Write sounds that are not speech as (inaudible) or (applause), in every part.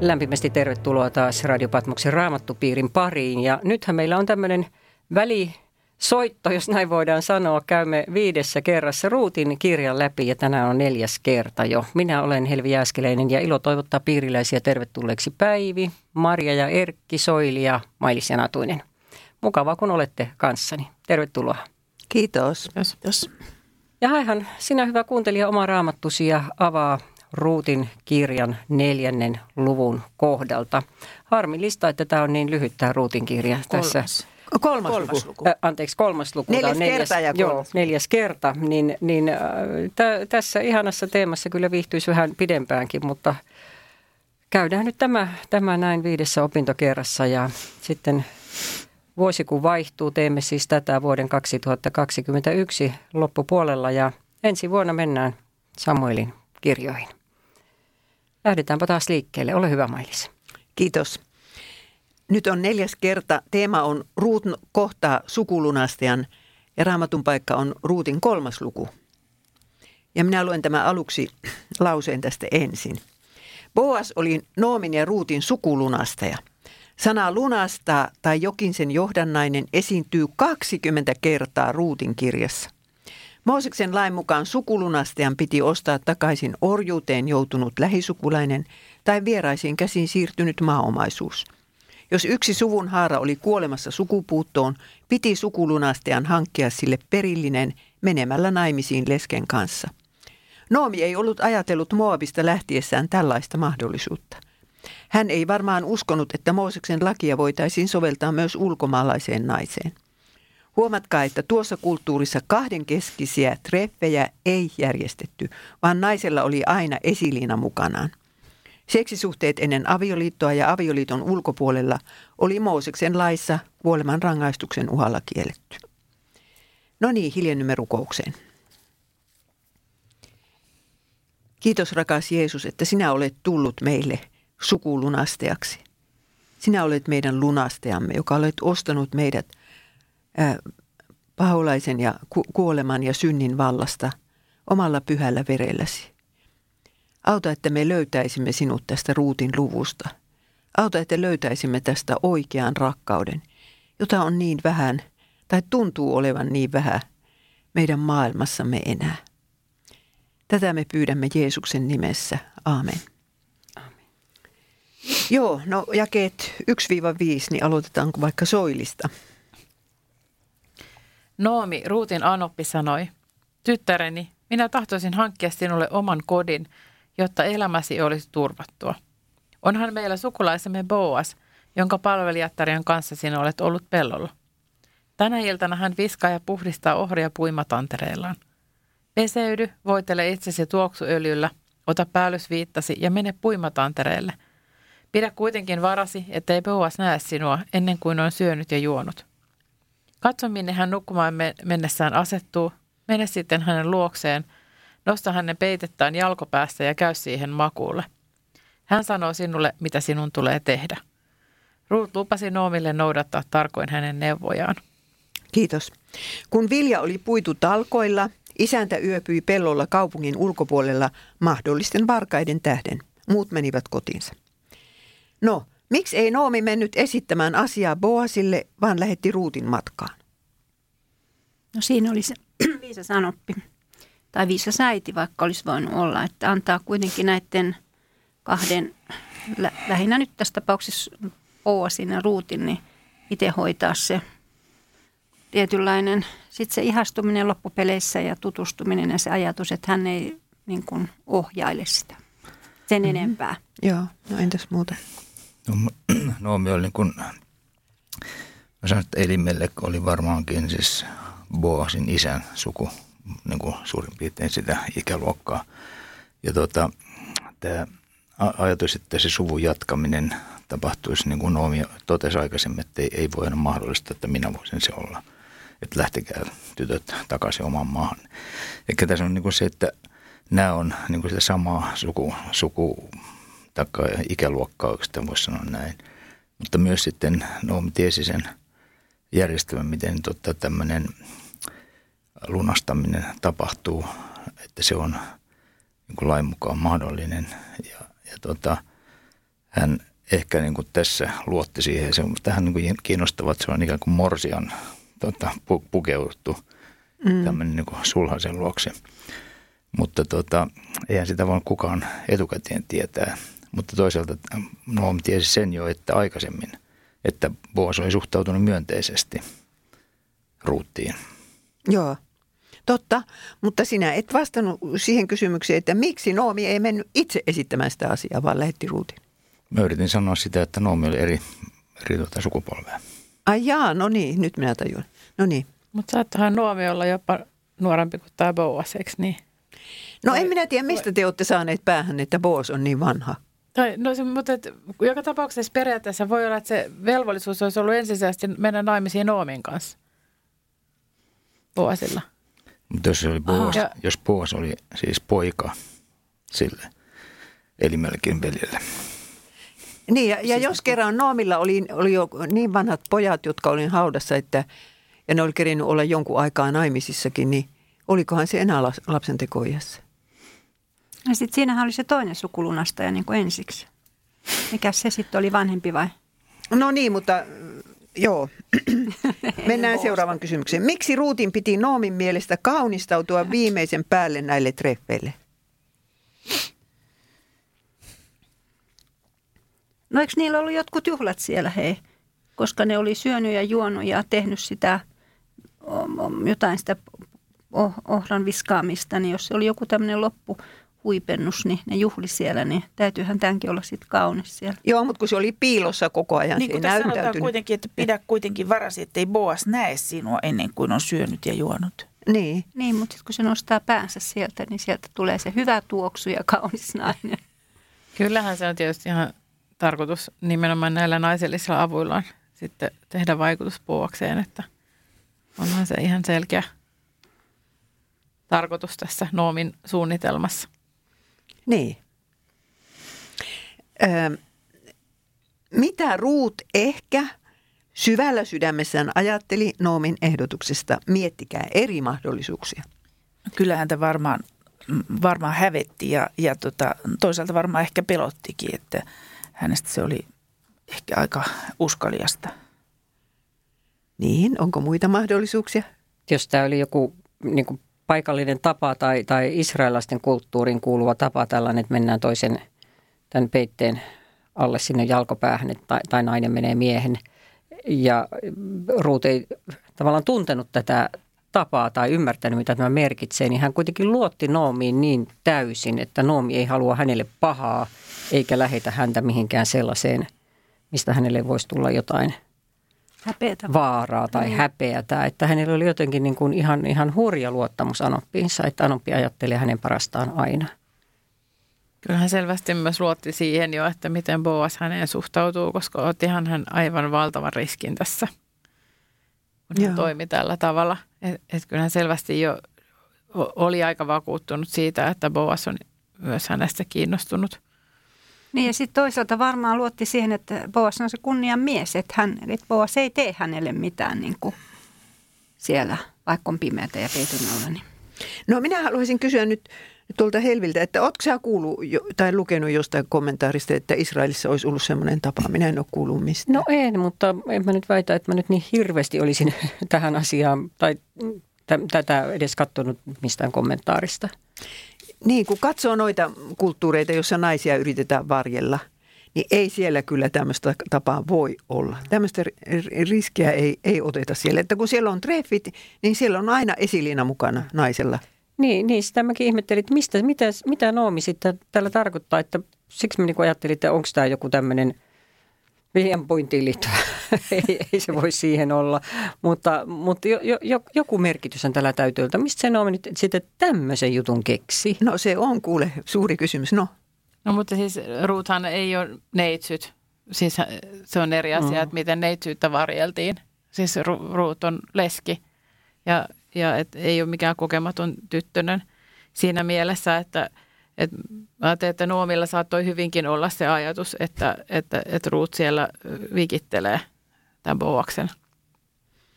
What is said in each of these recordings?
Lämpimästi tervetuloa taas Radio Patmoksen raamattupiirin pariin. Ja nythän meillä on tämmöinen välisoitto, jos näin voidaan sanoa. Käymme viidessä kerrassa Ruutin kirjan läpi ja tänään on neljäs kerta jo. Minä olen Helvi Jääskeläinen ja ilo toivottaa piiriläisiä tervetulleeksi Päivi, Marja ja Erkki, Soili ja Mailis Janatuinen. Mukavaa kun olette kanssani. Tervetuloa. Kiitos. Kiitos. Ja haihan sinä hyvä kuuntelija oma raamattusi ja avaa Ruutin kirjan neljännen luvun kohdalta. Harmillista, että tämä on niin lyhyt tämä Ruutin kirja kolmas. tässä. Kolmas, kolmas luku. Äh, anteeksi, kolmas luku. Neljäs, on neljäs kerta ja Joo, kolmas. neljäs kerta. Niin, niin äh, t- tässä ihanassa teemassa kyllä viihtyisi vähän pidempäänkin, mutta käydään nyt tämä, tämä näin viidessä opintokerrassa ja sitten vuosi kun vaihtuu, teemme siis tätä vuoden 2021 loppupuolella ja ensi vuonna mennään Samuelin kirjoihin. Lähdetäänpä taas liikkeelle. Ole hyvä Mailis. Kiitos. Nyt on neljäs kerta. Teema on Ruut kohtaa sukulunastajan ja raamatun paikka on Ruutin kolmas luku. Ja minä luen tämän aluksi (clears throat) lauseen tästä ensin. Boas oli Noomin ja Ruutin sukulunastaja. Sana lunastaa tai jokin sen johdannainen esiintyy 20 kertaa Ruutin kirjassa. Mooseksen lain mukaan sukulunastajan piti ostaa takaisin orjuuteen joutunut lähisukulainen tai vieraisiin käsiin siirtynyt maaomaisuus. Jos yksi suvun haara oli kuolemassa sukupuuttoon, piti sukulunastajan hankkia sille perillinen menemällä naimisiin lesken kanssa. Noomi ei ollut ajatellut Moabista lähtiessään tällaista mahdollisuutta. Hän ei varmaan uskonut, että Mooseksen lakia voitaisiin soveltaa myös ulkomaalaiseen naiseen. Huomatkaa, että tuossa kulttuurissa kahden keskisiä treffejä ei järjestetty, vaan naisella oli aina esiliina mukanaan. Seksisuhteet ennen avioliittoa ja avioliiton ulkopuolella oli Mooseksen laissa kuoleman rangaistuksen uhalla kielletty. No niin, hiljennymme rukoukseen. Kiitos rakas Jeesus, että sinä olet tullut meille sukulunastajaksi. Sinä olet meidän lunastajamme, joka olet ostanut meidät paholaisen ja ku- kuoleman ja synnin vallasta omalla pyhällä verelläsi. Auta, että me löytäisimme sinut tästä ruutin luvusta. Auta, että löytäisimme tästä oikean rakkauden, jota on niin vähän tai tuntuu olevan niin vähän meidän maailmassamme enää. Tätä me pyydämme Jeesuksen nimessä. Aamen. Amen. Joo, no jakeet 1-5, niin aloitetaanko vaikka Soilista? Noomi, Ruutin Anoppi sanoi, tyttäreni, minä tahtoisin hankkia sinulle oman kodin, jotta elämäsi olisi turvattua. Onhan meillä sukulaisemme Boas, jonka palvelijattarian kanssa sinä olet ollut pellolla. Tänä iltana hän viskaa ja puhdistaa ohria puimatantereillaan. Peseydy, voitele itsesi tuoksuöljyllä, ota päällysviittasi ja mene puimatantereelle. Pidä kuitenkin varasi, ettei Boas näe sinua ennen kuin on syönyt ja juonut. Katso, minne hän nukkumaan mennessään asettuu, mene sitten hänen luokseen, nosta hänen peitettään jalkopäästä ja käy siihen makuulle. Hän sanoo sinulle, mitä sinun tulee tehdä. Ruut lupasi Noomille noudattaa tarkoin hänen neuvojaan. Kiitos. Kun vilja oli puitu talkoilla, isäntä yöpyi pellolla kaupungin ulkopuolella mahdollisten varkaiden tähden. Muut menivät kotiinsa. No, miksi ei Noomi mennyt esittämään asiaa Boasille, vaan lähetti Ruutin matkaan? No siinä oli se (clears throat) viisas anoppi, tai viisas äiti, vaikka olisi voinut olla, että antaa kuitenkin näiden kahden, lä- lähinnä nyt tässä tapauksessa Oasin ja Ruutin, niin itse hoitaa se tietynlainen, sitten se ihastuminen loppupeleissä ja tutustuminen ja se ajatus, että hän ei niin kuin ohjaile sitä sen mm-hmm. enempää. Joo, no entäs muuta? No, (clears throat) Noomi oli niin kuin, mä sanon, että Elimelek oli varmaankin siis Boasin isän suku, niin kuin suurin piirtein sitä ikäluokkaa. Ja tota, tämä ajatus, että se suvun jatkaminen tapahtuisi, niin kuin Noomi totesi aikaisemmin, että ei, ei voi olla mahdollista, että minä voisin se olla. Että lähtekää tytöt takaisin omaan maahan. Eikä tässä on niin kuin se, että nämä on niin kuin sitä samaa suku, suku taikka ikäluokkaa, oikeastaan voisi sanoa näin. Mutta myös sitten Noomi tiesi sen järjestelmän, miten tota, tämmöinen lunastaminen tapahtuu, että se on niin kuin lain mukaan mahdollinen. Ja, ja tota, hän ehkä niin kuin tässä luotti siihen. Se on tähän niin kuin kiinnostavaa, että se on ikään kuin morsian tota, pu, pukeuttu mm. tämmöinen niin kuin sulhasen luokse. Mutta tota, eihän sitä voi kukaan etukäteen tietää. Mutta toisaalta no, tiesi sen jo, että aikaisemmin, että Boas oli suhtautunut myönteisesti ruuttiin. Joo, totta. Mutta sinä et vastannut siihen kysymykseen, että miksi Noomi ei mennyt itse esittämään sitä asiaa, vaan lähetti ruutin. Mä yritin sanoa sitä, että Noomi oli eri, eri tuota sukupolvea. Ai jaa, no niin, nyt minä tajuan. No niin. Mutta saattahan Noomi olla jopa nuorempi kuin tämä Boas, eikö niin? No en minä tiedä, mistä te olette saaneet päähän, että Boas on niin vanha. Tai, no se, mutta et, joka tapauksessa periaatteessa voi olla, että se velvollisuus olisi ollut ensisijaisesti mennä naimisiin Noomin kanssa. Boasilla. Mutta jos, se oli Boas, jos Boas oli siis poika sille elimellekin veljelle. Niin, ja, ja siis jos kerran Noomilla oli, oli jo niin vanhat pojat, jotka olin haudassa, että, ja ne oli kerinyt olla jonkun aikaa naimisissakin, niin olikohan se enää lapsen tekoijassa? Ja sitten siinähän oli se toinen sukulunastaja niin kuin ensiksi. Mikä se sitten oli, vanhempi vai? No niin, mutta joo. (laughs) Mennään seuraavan kysymykseen. Miksi Ruutin piti Noomin mielestä kaunistautua viimeisen päälle näille treffeille? No eikö niillä ollut jotkut juhlat siellä, hei? Koska ne oli syönyt ja juonut ja tehnyt sitä jotain sitä ohran viskaamista, niin jos se oli joku tämmöinen loppu huipennus, niin ne juhli siellä, niin täytyyhän tämänkin olla sitten kaunis siellä. Joo, mutta kun se oli piilossa koko ajan, niin, se ei sanotaan kuitenkin, että pidä kuitenkin varasi, ettei Boas näe sinua ennen kuin on syönyt ja juonut. Niin. Niin, mutta sitten kun se nostaa päänsä sieltä, niin sieltä tulee se hyvä tuoksu ja kaunis nainen. Kyllähän se on tietysti ihan tarkoitus nimenomaan näillä naisellisilla avuillaan sitten tehdä vaikutus puokseen, että onhan se ihan selkeä tarkoitus tässä Noomin suunnitelmassa. Niin. Ö, mitä Ruut ehkä syvällä sydämessään ajatteli Noomin ehdotuksesta? Miettikää eri mahdollisuuksia. Kyllähän häntä varmaan, varmaan hävetti ja, ja tota, toisaalta varmaan ehkä pelottikin, että hänestä se oli ehkä aika uskaliasta. Niin, onko muita mahdollisuuksia? Jos tämä oli joku niin kuin paikallinen tapa tai, tai israelaisten kulttuuriin kuuluva tapa tällainen, että mennään toisen tämän peitteen alle sinne jalkopäähän, tai, tai nainen menee miehen. Ja Ruut ei tavallaan tuntenut tätä tapaa tai ymmärtänyt, mitä tämä merkitsee, niin hän kuitenkin luotti Noomiin niin täysin, että Noomi ei halua hänelle pahaa eikä lähetä häntä mihinkään sellaiseen, mistä hänelle voisi tulla jotain – häpeätä. vaaraa tai mm. häpeätä. Että hänellä oli jotenkin niin kuin ihan, ihan hurja luottamus Anoppiinsa, että Anoppi ajattelee hänen parastaan aina. Kyllähän selvästi myös luotti siihen jo, että miten Boas häneen suhtautuu, koska ottihan hän aivan valtavan riskin tässä, kun hän toimi tällä tavalla. Et, et kyllähän selvästi jo oli aika vakuuttunut siitä, että Boas on myös hänestä kiinnostunut. Niin ja sitten toisaalta varmaan luotti siihen, että Boas on se kunnian mies, että, hän, että Boas ei tee hänelle mitään niin kuin siellä, vaikka on pimeätä ja peiton alla. Niin. No minä haluaisin kysyä nyt tuolta Helviltä, että oletko sinä kuullut jo, tai lukenut jostain kommentaarista, että Israelissa olisi ollut sellainen tapa? Minä en ole kuullut mistään. No en, mutta en mä nyt väitä, että mä nyt niin hirveästi olisin (laughs) tähän asiaan tai tätä edes katsonut mistään kommentaarista. Niin, kun katsoo noita kulttuureita, joissa naisia yritetään varjella, niin ei siellä kyllä tämmöistä tapaa voi olla. Tämmöistä riskiä ei, ei oteta siellä. Että kun siellä on treffit, niin siellä on aina esiliina mukana naisella. Niin, niin sitä mäkin ihmettelin, että mistä, mitä, mitä Noomi sitten tällä tarkoittaa. Että siksi mä niin ajattelin, että onko tämä joku tämmöinen – Viljan pointtiin liittyvä. (laughs) ei, ei se voi siihen olla, mutta, mutta jo, jo, joku on tällä täytyy olla. Mistä se on nyt sitten tämmöisen jutun keksi? No se on kuule suuri kysymys, no. No mutta siis Ruuthan ei ole neitsyt. Siis se on eri asia, mm. että miten neitsyyttä varjeltiin. Siis Ruut on leski ja, ja et ei ole mikään kokematon tyttönen siinä mielessä, että – et mä ajattelin, että Nuomilla saattoi hyvinkin olla se ajatus, että, että, että Ruut siellä vikittelee tämän Boaksen.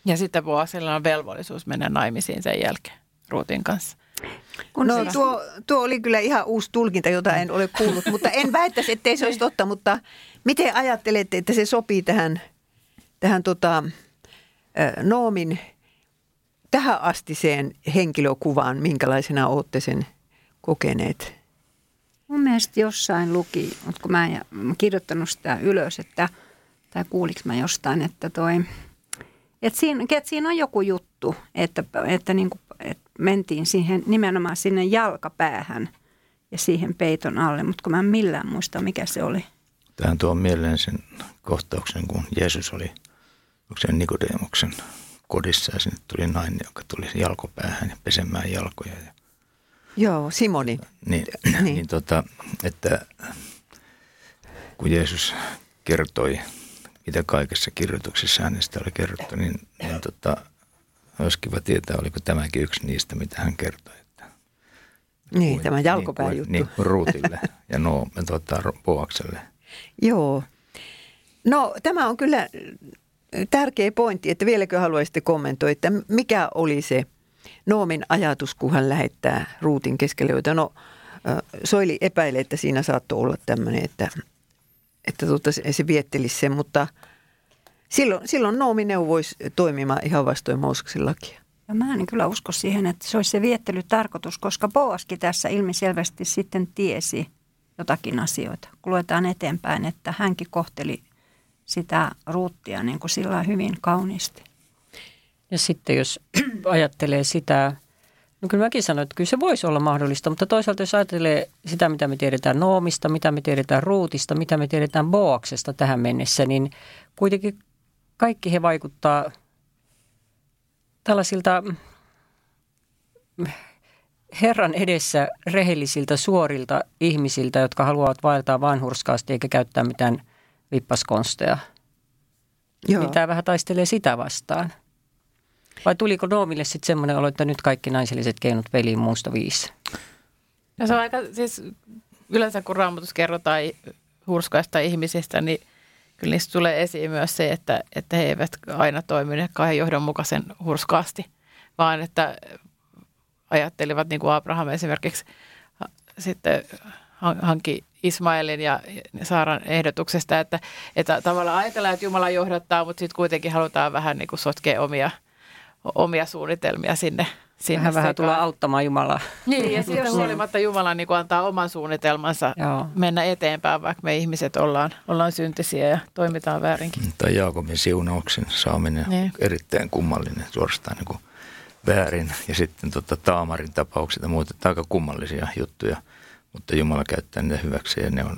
Ja sitten Boaksella on velvollisuus mennä naimisiin sen jälkeen Ruutin kanssa. Kun No siis- tuo, tuo oli kyllä ihan uusi tulkinta, jota en ole kuullut, mutta en väittäisi, ettei se olisi totta, mutta miten ajattelette, että se sopii tähän, tähän tota, Noomin tähän astiseen henkilökuvaan, minkälaisena olette sen kokeneet? Mun mielestä jossain luki, mutta kun mä en kirjoittanut sitä ylös, että, tai kuuliks mä jostain, että toi, että siinä, että siinä on joku juttu, että, että, niin kuin, että mentiin siihen nimenomaan sinne jalkapäähän ja siihen peiton alle, mutta kun mä en millään muista, mikä se oli. Tähän tuo mieleen sen kohtauksen, kun Jeesus oli onko se Nikodemuksen kodissa ja sinne tuli nainen, joka tuli jalkopäähän ja pesemään jalkoja. Ja, Joo, Simoni. niin, (clears throat) Niin. niin. tota, että kun Jeesus kertoi, mitä kaikessa kirjoituksessa hänestä oli kerrottu, niin, niin tota, olisi kiva tietää, oliko tämäkin yksi niistä, mitä hän kertoi. Että Niin, kuin- tämä jalkopääjuttu. Niin, kuin- niin Ruutille (laughs) ja no, tuota, Boakselle. Joo. No tämä on kyllä tärkeä pointti, että vieläkö haluaisitte kommentoida, että mikä oli se Noomin ajatus, kun hän lähettää ruutin keskelle, no Soili epäilee, että siinä saattoi olla tämmöinen, että, että tuota, se viettelisi sen, mutta silloin, silloin Noomi neuvoisi toimimaan ihan vastoin Mooseksen lakia. Ja mä en kyllä usko siihen, että se olisi se viettelytarkoitus, koska Boaskin tässä ilmiselvästi sitten tiesi jotakin asioita. Kun luetaan eteenpäin, että hänkin kohteli sitä ruuttia niin kuin sillä hyvin kauniisti. Ja sitten jos (clears throat) ajattelee sitä, no kyllä mäkin sanoin, että kyllä se voisi olla mahdollista, mutta toisaalta jos ajattelee sitä, mitä me tiedetään Noomista, mitä me tiedetään Ruutista, mitä me tiedetään Boaksesta tähän mennessä, niin kuitenkin kaikki he vaikuttaa tällaisilta Herran edessä rehellisiltä, suorilta ihmisiltä, jotka haluavat vaeltaa vanhurskaasti eikä käyttää mitään vippaskonsteja. Joo. Niin tämä vähän taistelee sitä vastaan. Vai tuliko Noomille sitten semmoinen olo, että nyt kaikki naiselliset keinot peliin muusta viisi? Ja se on aika, siis yleensä kun raamatus kerrotaan hurskaista ihmisistä, niin kyllä niistä tulee esiin myös se, että, että he eivät aina toimineet kauhean johdonmukaisen hurskaasti, vaan että ajattelivat, niin kuin Abraham esimerkiksi sitten han- hankki Ismaelin ja Saaran ehdotuksesta, että, että tavallaan ajatellaan, että Jumala johdattaa, mutta sitten kuitenkin halutaan vähän niin kuin sotkea omia, omia suunnitelmia sinne. sinne Vähän vähän sekaan. tulee auttamaan Jumalaa. Niin, ja siitä huolimatta Jumala niin kuin antaa oman suunnitelmansa Joo. mennä eteenpäin, vaikka me ihmiset ollaan, ollaan syntisiä ja toimitaan väärinkin. Tai Jaakobin siunauksen saaminen Niin. erittäin kummallinen, suorastaan niin kuin väärin. Ja sitten tota, Taamarin tapaukset ja muut, että aika kummallisia juttuja, mutta Jumala käyttää ne hyväksi ja ne on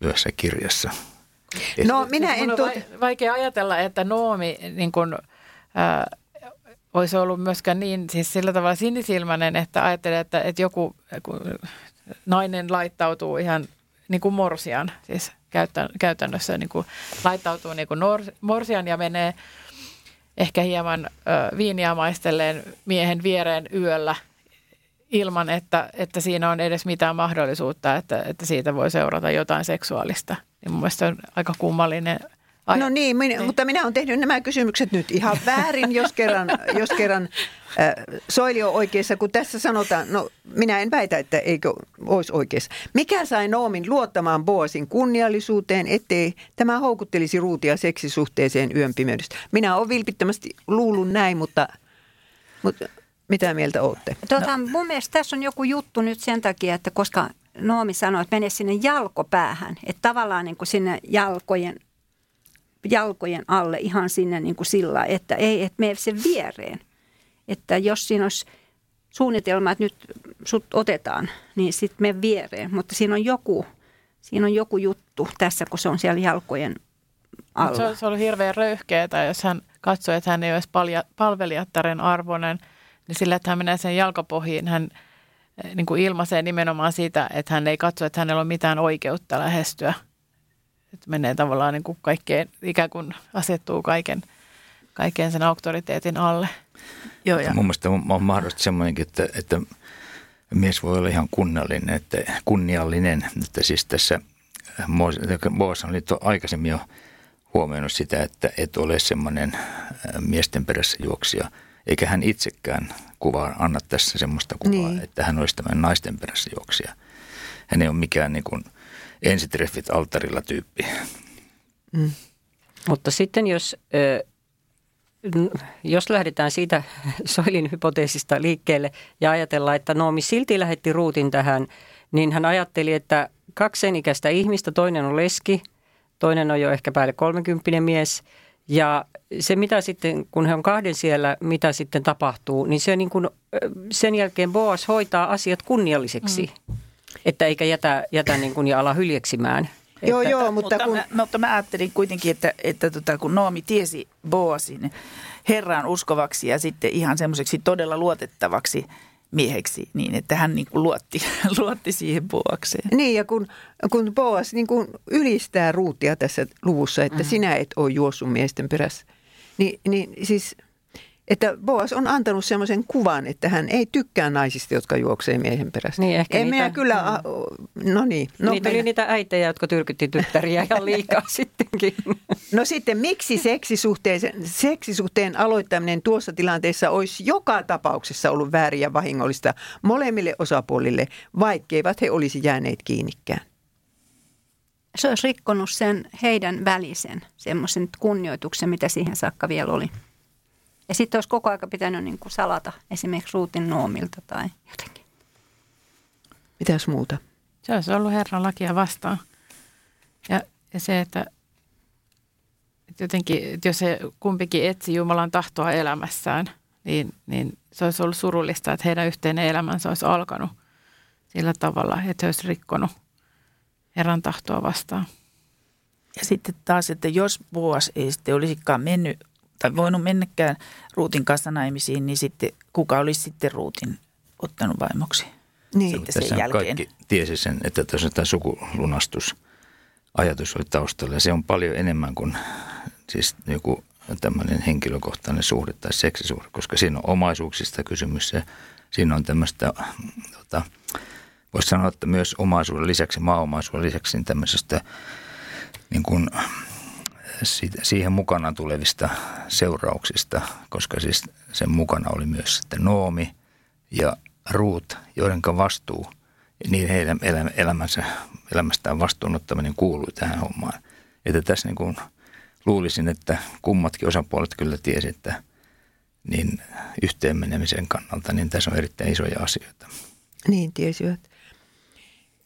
yhdessä kirjassa. No minä Siis en tuota... vai- vaikea ajatella, että Noomi niin kuin, ää, olisi ollut myöskään niin siis sillä tavalla sinisilmäinen, että ajattelee, että, että joku kun nainen laittautuu ihan niin kuin morsian, siis käytän, käytännössä niin kuin laittautuu niin kuin morsian ja menee ehkä hieman ö, viiniä maistelleen miehen viereen yöllä ilman, että, että siinä on edes mitään mahdollisuutta, että, että siitä voi seurata jotain seksuaalista. Niin mun mielestä on aika kummallinen Ai- No niin, minä, niin. mutta minä olen tehnyt nämä kysymykset nyt ihan väärin, jos kerran, (laughs) jos kerran äh, Soili on oikeassa, kun tässä sanotaan, no minä en väitä, että eikö olisi oikeassa. Mikä sai Noomin luottamaan Boasin kunniallisuuteen, ettei tämä houkuttelisi ruutia seksisuhteeseen yön pimeydestä? Minä olen vilpittömästi luullut näin, mutta, mutta mitä mieltä olette? Tota, no. Mun mielestä tässä on joku juttu nyt sen takia, että koska Noomi sanoi, että mene sinne jalkopäähän, että tavallaan niin kuin sinne jalkojen, jalkojen alle ihan sinne niin kuin sillä, että ei, että mene sen viereen. Että jos siinä olisi suunnitelma, että nyt sut otetaan, niin sitten me viereen. Mutta siinä on joku, siinä on joku juttu tässä, kun se on siellä jalkojen alla. Se olisi ollut hirveän röyhkeetä, jos hän katsoi, että hän ei olisi palja, palvelijattaren arvoinen, niin sillä, että hän menee sen jalkapohjiin, hän eh, niin kuin ilmaisee nimenomaan sitä, että hän ei katso, että hänellä on mitään oikeutta lähestyä. Että menee tavallaan niin kuin kaikkeen, ikään kuin asettuu kaiken, kaiken sen auktoriteetin alle. Joo, Ja mun mielestä on, mahdollista semmoinenkin, että, että mies voi olla ihan kunniallinen, että kunniallinen, että siis tässä Boas oli to, aikaisemmin jo huomioinut sitä, että et ole semmoinen äh, miesten perässä juoksija, Eikä hän itsekään kuvaa, anna tässä semmoista kuvaa, Niin. niin. että hän olisi tämän naisten perässä juoksija. Hän ei ole mikään niin kuin ensitreffit alttarilla tyyppi. Mutta sitten jos, jos lähdetään siitä (laughs) Soilin hypoteesista liikkeelle ja ajatellaan, että Noomi silti lähetti ruutin tähän, niin hän ajatteli, että kaksi sen ikäistä ihmistä, toinen on leski, toinen on jo ehkä päälle 30 mies. Ja se mitä sitten, kun he on kahden siellä, mitä sitten tapahtuu, niin se niin kuin, sen jälkeen Boas hoitaa asiat kunnialliseksi. Mm. Että eikä jätä, jätä niin kuin ja ala hyljeksimään. Joo, Että- joo, mutta, mutta, kun... mä, mutta mä ajattelin kuitenkin, että, että tota, kun Noomi tiesi Boasin Herraan uskovaksi ja sitten ihan semmoiseksi todella luotettavaksi mieheksi, niin että hän niin kuin luotti, (laughs) luotti siihen Boakseen. Niin, ja kun, kun Boas niin kun ylistää Ruutia tässä luvussa, että mm. sinä et ole juossut miesten perässä, niin, niin siis, että Boas on antanut semmoisen kuvan, että hän ei tykkää naisista, jotka juoksee miehen perässä. Niin, ehkä en niitä- kyllä, a- no niin. No, No, niitä oli niitä äitejä, jotka tyrkytti tyttäriä ihan liikaa (laughs) sittenkin. no sitten miksi seksisuhteen, seksisuhteen aloittaminen tuossa tilanteessa olisi joka tapauksessa ollut väärin ja vahingollista molemmille osapuolille, vaikkeivat he olisi jääneet kiinnikään? Se olisi rikkonut sen heidän välisen semmoisen kunnioituksen, mitä siihen saakka vielä oli. Ja sitten olisi koko aika pitänyt niin kuin salata esimerkiksi ruutin noomilta tai jotenkin. Mitäs muuta? Se olisi ollut Herran lakia vastaan. Ja, ja se, että, että jotenkin, että jos se kumpikin etsi Jumalan tahtoa elämässään, niin, niin se olisi ollut surullista, että heidän yhteinen elämänsä olisi alkanut sillä tavalla, että he olisi rikkonut Herran tahtoa vastaan. Ja sitten taas, että jos Boas ei sitten olisikaan mennyt tai voinut mennäkään Ruutin kanssa naimisiin, niin sitten kuka olisi sitten Ruutin ottanut vaimoksi? Niin. Sitten sen jälkeen. kaikki tiesi sen, että tässä tämä sukulunastus ajatus oli taustalla. Ja se on paljon enemmän kuin siis joku tämmöinen henkilökohtainen suhde tai seksisuhde, koska siinä on omaisuuksista kysymys ja siinä on tämmöistä, tota, voisi sanoa, että myös omaisuuden lisäksi, maaomaisuuden lisäksi niin tämmöisestä niin kuin, siihen mukana tulevista seurauksista, koska siis sen mukana oli myös sitten Noomi ja Ruut, joiden vastuu, niin heidän elä- elämänsä, elämästään vastuunottaminen kuului tähän hommaan. Että tässä niin kuin luulisin, että kummatkin osapuolet kyllä tiesi, että niin yhteen menemisen kannalta, niin tässä on erittäin isoja asioita. Niin, tiesivät.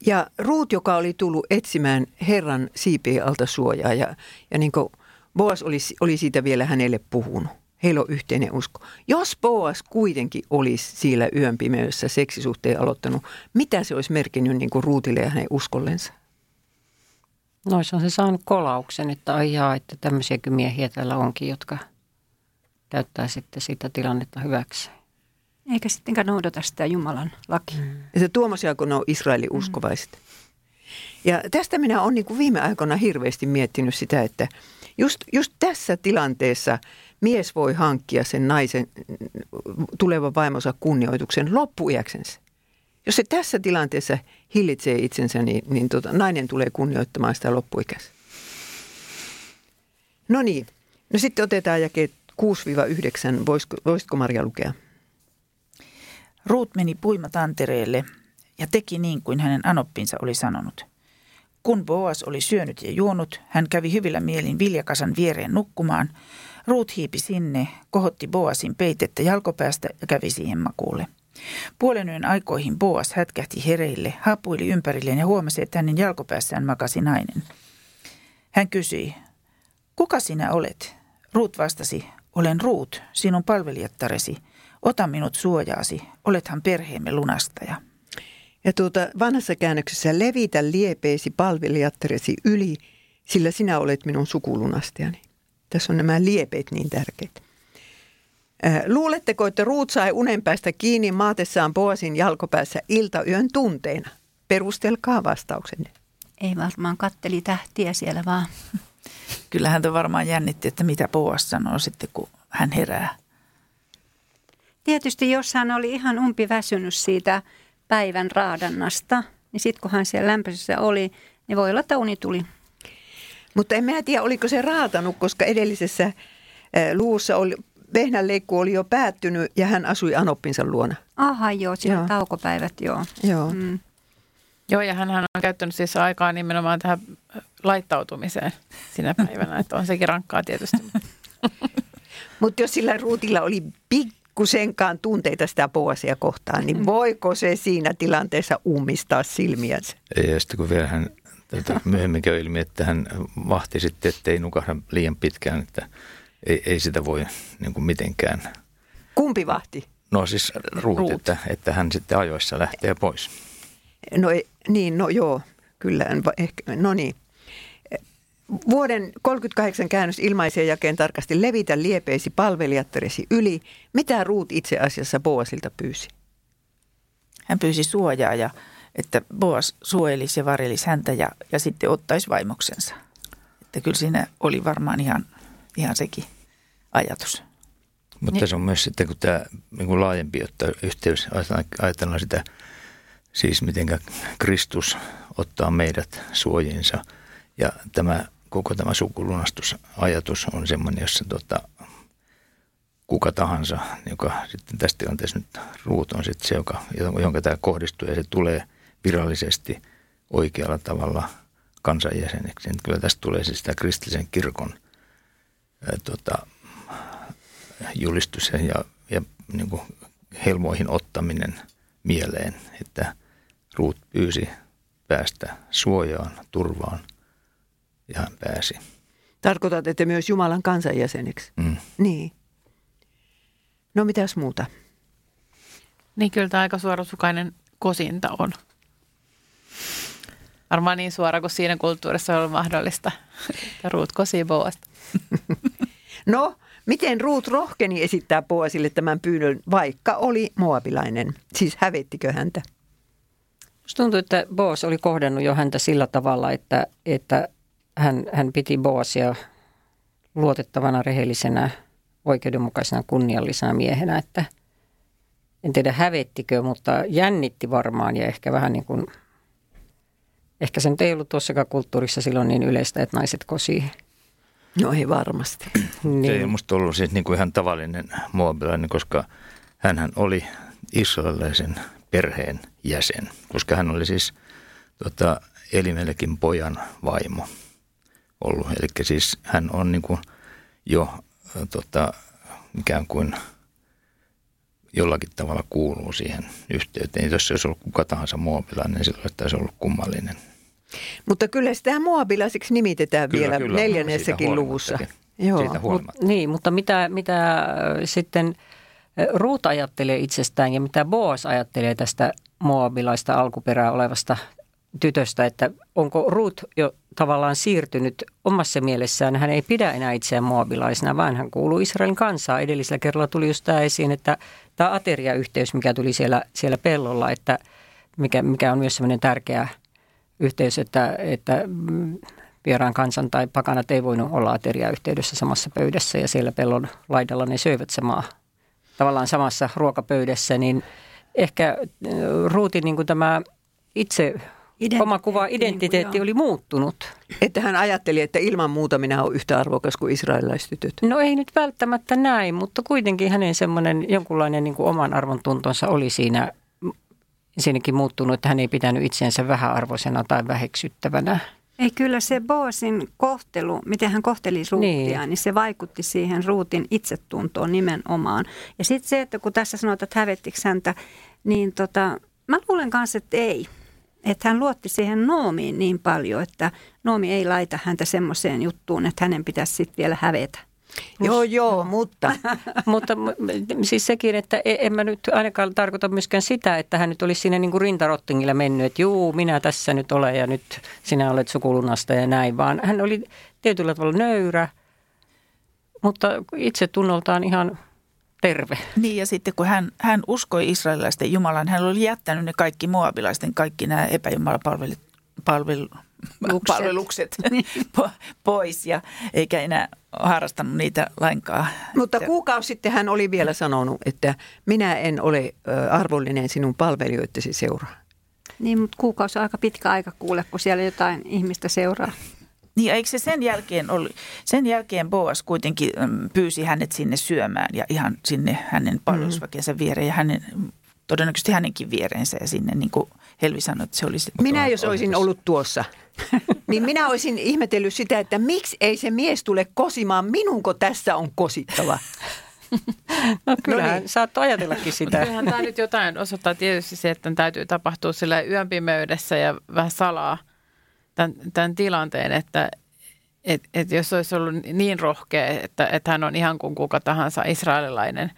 Ja Ruut, joka oli tullut etsimään Herran siipien alta suojaa ja, ja niin kuin Boas oli, oli siitä vielä hänelle puhunut. Heillä on yhteinen usko. Jos Boas kuitenkin olisi siellä yön pimeydessä seksisuhteen aloittanut, mitä se olisi merkinnyt niin kuin Ruutille ja hänen uskollensa? Noissa se saanut kolauksen, että ai jaa, että tämmöisiäkin miehiä täällä onkin, jotka käyttää sitten sitä tilannetta hyväksi. Eikä sittenkään noudata sitä Jumalan lakia. Mm. Ja se tuommoisia, kun ne on Israelin uskovaiset. Ja tästä minä olen niin viime aikoina hirveästi miettinyt sitä, että just, just tässä tilanteessa mies voi hankkia sen naisen tulevan vaimonsa kunnioituksen loppuiäksensä. Jos se tässä tilanteessa hillitsee itsensä, niin, niin tota, nainen tulee kunnioittamaan sitä loppuikänsä. No niin, no sitten otetaan jakeet 6-9. Voisiko, voisitko Maria lukea? Ruut meni puimatantereelle ja teki niin kuin hänen anoppinsa oli sanonut. Kun Boas oli syönyt ja juonut, hän kävi hyvillä mielin viljakasan viereen nukkumaan. Ruut hiipi sinne, kohotti Boasin peitettä jalkopäästä ja kävi siihen makuulle. Puolen yön aikoihin Boas hätkähti hereille, hapuili ympärilleen ja huomasi, että hänen jalkopäässään makasi nainen. Hän kysyi, kuka sinä olet? Ruut vastasi, olen Ruut, sinun palvelijattaresi. Ota minut suojaasi, olethan perheemme lunastaja. Ja tuota, vanhassa käännöksessä levitä liepeesi palvelijattaresi yli, sillä sinä olet minun sukulunastajani. Tässä on nämä liepeet niin tärkeitä. Äh, Luuletteko, että Ruut sai unen päästä kiinni maatessaan Boasin jalkopäässä iltayön tunteina? Perustelkaa vastauksenne. Ei varmaan katteli tähtiä siellä vaan. (laughs) Kyllä häntä varmaan jännitti, että mitä Boas sanoo sitten, kun hän herää. Tietysti jos hän oli ihan umpiväsynyt siitä päivän raadannasta, niin sitten kun hän siellä lämpöisessä oli, niin voi olla, että uni tuli. Mutta en mä tiedä, oliko se raatanut, koska edellisessä äh, luussa oli, vehnänleikku oli jo päättynyt ja hän asui Anoppinsa luona. Aha, joo, siinä Joo. joo. taukopäivät, joo. Joo. Mm. Joo, ja hän on käyttänyt siis aikaa nimenomaan tähän laittautumiseen sinä päivänä, että on sekin rankkaa tietysti. Mutta (laughs) jos sillä Ruutilla oli pikkusenkaan tunteita sitä Boasia kohtaan, niin voiko se siinä tilanteessa ummistaa silmiänsä? Ei, Ja sitten kun vielä hän tätä myöhemmin käy ilmi, että hän vahti sitten, ettei nukahda liian pitkään, että ei, ei sitä voi niin kuin mitenkään. Kumpi vahti? No siis ruut, Ruut. Että, että hän sitten ajoissa lähtee pois. No ei- niin, no joo, kyllä. Ehkä, no niin. Vuoden 38 käännös ilmaisen jakeen tarkasti levitä liepeisi palvelijatteresi yli. Mitä Ruut itse asiassa Boasilta pyysi? Hän pyysi suojaa ja että Boas suojelisi ja varjelisi häntä ja, ja sitten ottaisi vaimoksensa. Että kyllä siinä oli varmaan ihan, ihan sekin ajatus. Mutta se on myös sitten, kun tämä niin kuin laajempi ottaa yhteys, ajatellaan- ajatellaan sitä, siis miten Kristus ottaa meidät suojinsa. Ja tämä, koko tämä sukulunastusajatus on semmoinen, jossa tota, kuka tahansa, joka sitten tässä tilanteessa nyt ruut on sitten se, joka, jonka tämä kohdistuu ja se tulee virallisesti oikealla tavalla kansanjäseneksi. Niin kyllä tästä tulee siis sitä kristillisen kirkon ää, tota, julistus ja, ja niin kuin helmoihin ottaminen mieleen, että Ruut pyysi päästä suojaan, turvaan ja hän pääsi. Tarkoitat, että myös Jumalan kansanjäseneksi? Mm. Niin. No mitäs muuta? Niin kyllä tämä aika suorasukainen kosinta on. Varmaan niin suora kuin siinä kulttuurissa on mahdollista. (laughs) Että Ruut kosii Boasta. (laughs) No, miten Ruut rohkeni esittää Boasille tämän pyynnön, vaikka oli moabilainen? Siis hävettikö häntä? Musta tuntuu, että Boas oli kohdannut jo häntä sillä tavalla, että, että hän, hän piti Boasia luotettavana, rehellisenä, oikeudenmukaisena, kunniallisena miehenä. Että en tiedä hävettikö, mutta jännitti varmaan ja ehkä vähän niin kuin, ehkä se nyt ei ollut tuossakaan kulttuurissa silloin niin yleistä, että naiset kosii. No ei varmasti. (clears throat) Niin. Se ei musta ollut siis niin kuin ihan tavallinen moabilainen, koska hän oli israelilaisen perheen jäsen, koska hän oli siis tota, Elimellekin pojan vaimo ollut. Eli siis hän on niin kuin jo tota, ikään kuin jollakin tavalla kuuluu siihen yhteyteen. Jos se olisi ollut kuka tahansa moabilainen, niin silloin taisi ollut kummallinen. Mutta kyllä sitä moabilaiseksi nimitetään Kyllä, vielä kyllä, neljännessäkin luvussa. Joo. Siitä Mut, niin, mutta mitä, mitä sitten Ruut ajattelee itsestään ja mitä Boas ajattelee tästä moabilaista alkuperää olevasta tytöstä, että onko Ruut jo tavallaan siirtynyt omassa mielessään, hän ei pidä enää itseään moabilaisena, vaan hän kuuluu Israelin kansaa. Edellisellä kerralla tuli just tämä esiin, että tämä ateriayhteys, mikä tuli siellä, siellä pellolla, että mikä, mikä on myös sellainen tärkeä yhteys, että, että vieraan kansan tai pakanat ei voinut olla ateriayhteydessä samassa pöydässä ja siellä pellon laidalla ne söivät samaa, tavallaan samassa ruokapöydässä, niin ehkä äh, Ruutin niin tämä itse Identiteetti, oma kuva, niin kuin identiteetti joo. oli muuttunut. Että hän ajatteli, että ilman muuta minä olen yhtä arvokas kuin israelilaistytöt. No ei nyt välttämättä näin, mutta kuitenkin hänen semmoinen jonkunlainen niin kuin oman arvon tuntonsa oli siinä siinäkin muuttunut, että hän ei pitänyt itseensä vähäarvoisena tai väheksyttävänä. Ei kyllä se Boosin kohtelu, miten hän kohteli Ruutia, Niin. niin. niin se vaikutti siihen Ruutin itsetuntoon nimenomaan. Ja sitten se, että kun tässä sanotaan, että hävettikö häntä, niin tota, mä luulen kanssa, että ei. Että hän luotti siihen Noomiin niin paljon, että Noomi ei laita häntä semmoiseen juttuun, että hänen pitäisi sitten vielä hävetä. Joo, joo, mutta (laughs) Mutta siis sekin, että e- en mä nyt ainakaan tarkoita myöskään sitä, että hän nyt olisi siinä niin kuin rintarottingilla mennyt, että juu, minä tässä nyt olen ja nyt sinä olet sukulunasta ja näin, vaan hän oli tietyllä tavalla nöyrä, mutta itse tunnoltaan ihan terve. Niin ja sitten kun hän, hän uskoi israelilaisten Jumalan, hän oli jättänyt ne kaikki moabilaisten, kaikki nämä epäjumalapalvelut, palvelu, Lukset. palvelukset (laughs) po- pois ja eikä enää harrastanut niitä lainkaan. Mutta kuukausi sitten hän oli vielä sanonut, että minä en ole arvollinen sinun palvelijoittesi seuraa. Niin, mutta kuukausi on aika pitkä aika kuule, kun siellä jotain ihmistä seuraa. Niin, eikö se sen jälkeen, oli, sen jälkeen Boas kuitenkin mm, pyysi hänet sinne syömään ja ihan sinne hänen palvelusväkensä viereen ja hänen, todennäköisesti hänenkin viereensä ja sinne niin kuin Helvi sanoi, että se olisi... Minä jos olisin ollut tuossa, niin minä olisin ihmetellyt sitä, että miksi ei se mies tule kosimaan minunko tässä on kosittava. No kyllähän no niin. saattoi ajatellakin sitä. Kyllähän tämä nyt jotain osoittaa tietysti se, että täytyy tapahtua sillä yön pimeydessä ja vähän salaa tämän, tämän tilanteen, että et, et jos olisi ollut niin rohkea, että, että hän on ihan kuin kuka tahansa israelilainen,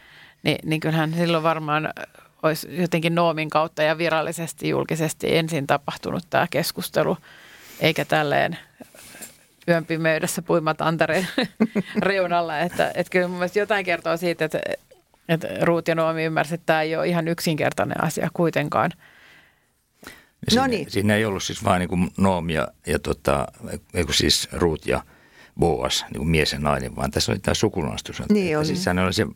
niin, niin kyllähän silloin varmaan olisi jotenkin Noomin kautta ja virallisesti julkisesti ensin tapahtunut tämä keskustelu, eikä tälleen yön pimeydessä puimatantereen (laughs) reunalla. Että, että kyllä mun jotain kertoo siitä, että, että Ruut ja Noomi ymmärsivät, että tämä ei ole ihan yksinkertainen asia kuitenkaan. Siinä, no niin. siinä ei ollut siis vain niin kuin Noomi ja, ja tota, eikö siis Ruut ja Boas, niin kuin mies ja nainen, vaan tässä oli tämä sukulunastus. Niin oli. Siis oli se,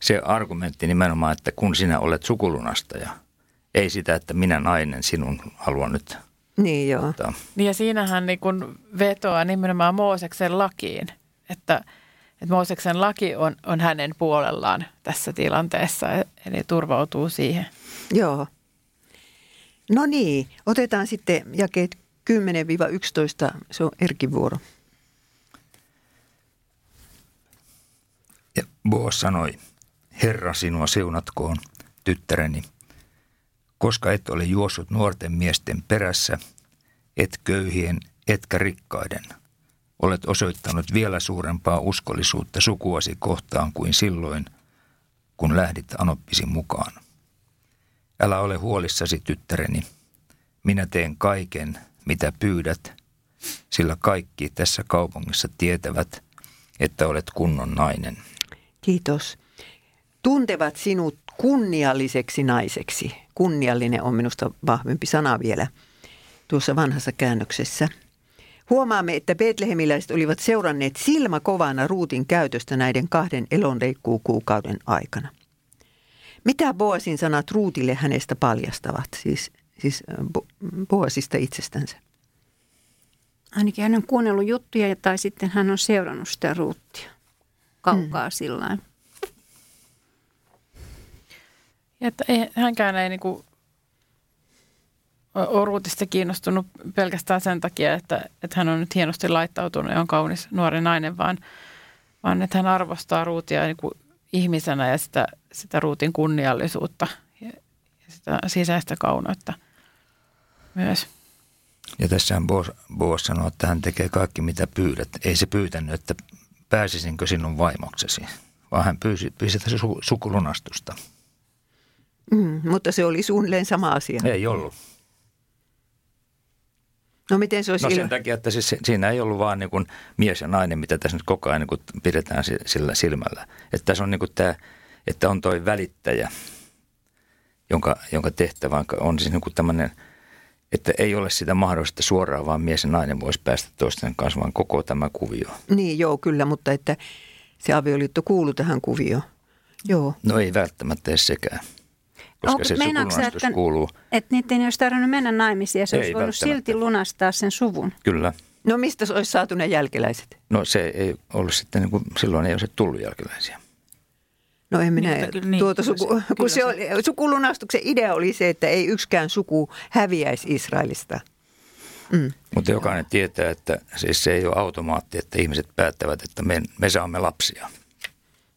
se argumentti nimenomaan, että kun sinä olet sukulunastaja, ei sitä, että minä nainen sinun haluan nyt niin joo. Tota. Niin ja siinähän niin kun vetoaa nimenomaan Mooseksen lakiin, että, että Mooseksen laki on, on hänen puolellaan tässä tilanteessa, eli turvautuu siihen. Joo. No niin, otetaan sitten jakeet 10-11, se on Erkin vuoro. Ja Boas sanoi, Herra sinua seunatkoon, tyttäreni – koska et ole juossut nuorten miesten perässä, et köyhien, etkä rikkaiden. Olet osoittanut vielä suurempaa uskollisuutta sukuasi kohtaan kuin silloin, kun lähdit Anoppisi mukaan. Älä ole huolissasi, tyttäreni. Minä teen kaiken, mitä pyydät, sillä kaikki tässä kaupungissa tietävät, että olet kunnon nainen. Kiitos. Tuntevat sinut kunnialliseksi naiseksi. Kunniallinen on minusta vahvempi sana vielä tuossa vanhassa käännöksessä. Huomaamme, että betlehemiläiset olivat seuranneet silmä kovana ruutin käytöstä näiden kahden elonleikkuukuukauden aikana. Mitä Boasin sanat ruutille hänestä paljastavat, siis, siis Boasista itsestänsä? Ainakin hän on kuunnellut juttuja tai sitten hän on seurannut sitä ruuttia kaukaa mm. sillä ja että ei, hänkään ei niin kuin ole ruutista kiinnostunut pelkästään sen takia, että, että hän on nyt hienosti laittautunut ja on kaunis nuori nainen, vaan, vaan että hän arvostaa ruutia niin kuin ihmisenä ja sitä, sitä ruutin kunniallisuutta ja, sitä sisäistä kaunoutta myös. Ja tässä Boas, Boas sanoo, että hän tekee kaikki mitä pyydät. Ei se pyytänyt, että pääsisinkö sinun vaimoksesi, vaan hän pyysi, pyysi tässä sukulunastusta. Mm, mutta se oli suunnilleen sama asia. Ei ollut. No miten se olisi No sen ilo... takia, että siis siinä ei ollut vaan niin kuin mies ja nainen, mitä tässä nyt koko ajan niin kuin pidetään sillä silmällä. Että tässä on niin kuin tämä, että on toi välittäjä, jonka, jonka tehtävä on siis niin kuin tämmöinen, että ei ole sitä mahdollista suoraan, vaan mies ja nainen voisi päästä toisten kanssa, vaan koko tämä kuvio. Niin joo, kyllä, mutta että se avioliitto kuuluu tähän kuvioon. Joo. No ei välttämättä edes sekään koska Onko, se sukulunastus että, kuuluu. Että niiden ei olisi tarvinnut mennä naimisiin ja se ei olisi voinut silti lunastaa sen suvun. Kyllä. No mistä se olisi saatu ne jälkeläiset? No se ei ollut sitten, niin kuin, silloin ei olisi tullut jälkeläisiä. No en minä, niin, kyllä, tuota suku, kyllä se, kun se, oli, sukulunastuksen idea oli se, että ei yksikään suku häviäisi Israelista. Mm. Mutta jokainen tietää, että siis se ei ole automaatti, että ihmiset päättävät, että me, me saamme lapsia.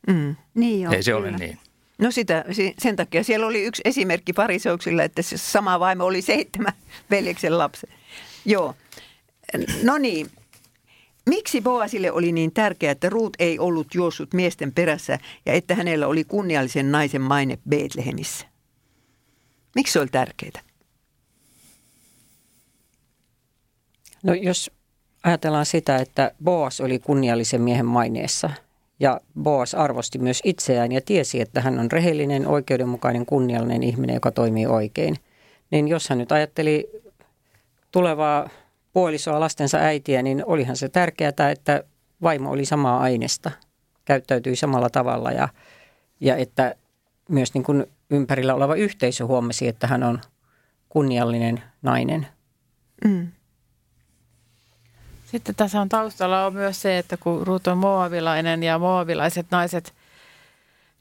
Mm. Niin joo, ei se kyllä. ole niin. No sitä, sen takia siellä oli yksi esimerkki pariseuksilla, että se sama vaimo oli seitsemän (laughs) veljeksen lapsen. Joo. No niin. Miksi Boasille oli niin tärkeää, että Ruut ei ollut juossut miesten perässä ja että hänellä oli kunniallisen naisen maine Betlehemissä? Miksi se oli tärkeää? No jos ajatellaan sitä, että Boas oli kunniallisen miehen maineessa – ja Boas arvosti myös itseään ja tiesi, että hän on rehellinen, oikeudenmukainen, kunniallinen ihminen, joka toimii oikein. Niin jos hän nyt ajatteli tulevaa puolisoa lastensa äitiä, niin olihan se tärkeää, että vaimo oli samaa aineesta, käyttäytyi samalla tavalla ja, ja että myös niin kuin ympärillä oleva yhteisö huomasi, että hän on kunniallinen nainen. Mm. Sitten tässä on taustalla on myös se, että kun Ruut on moavilainen ja moavilaiset naiset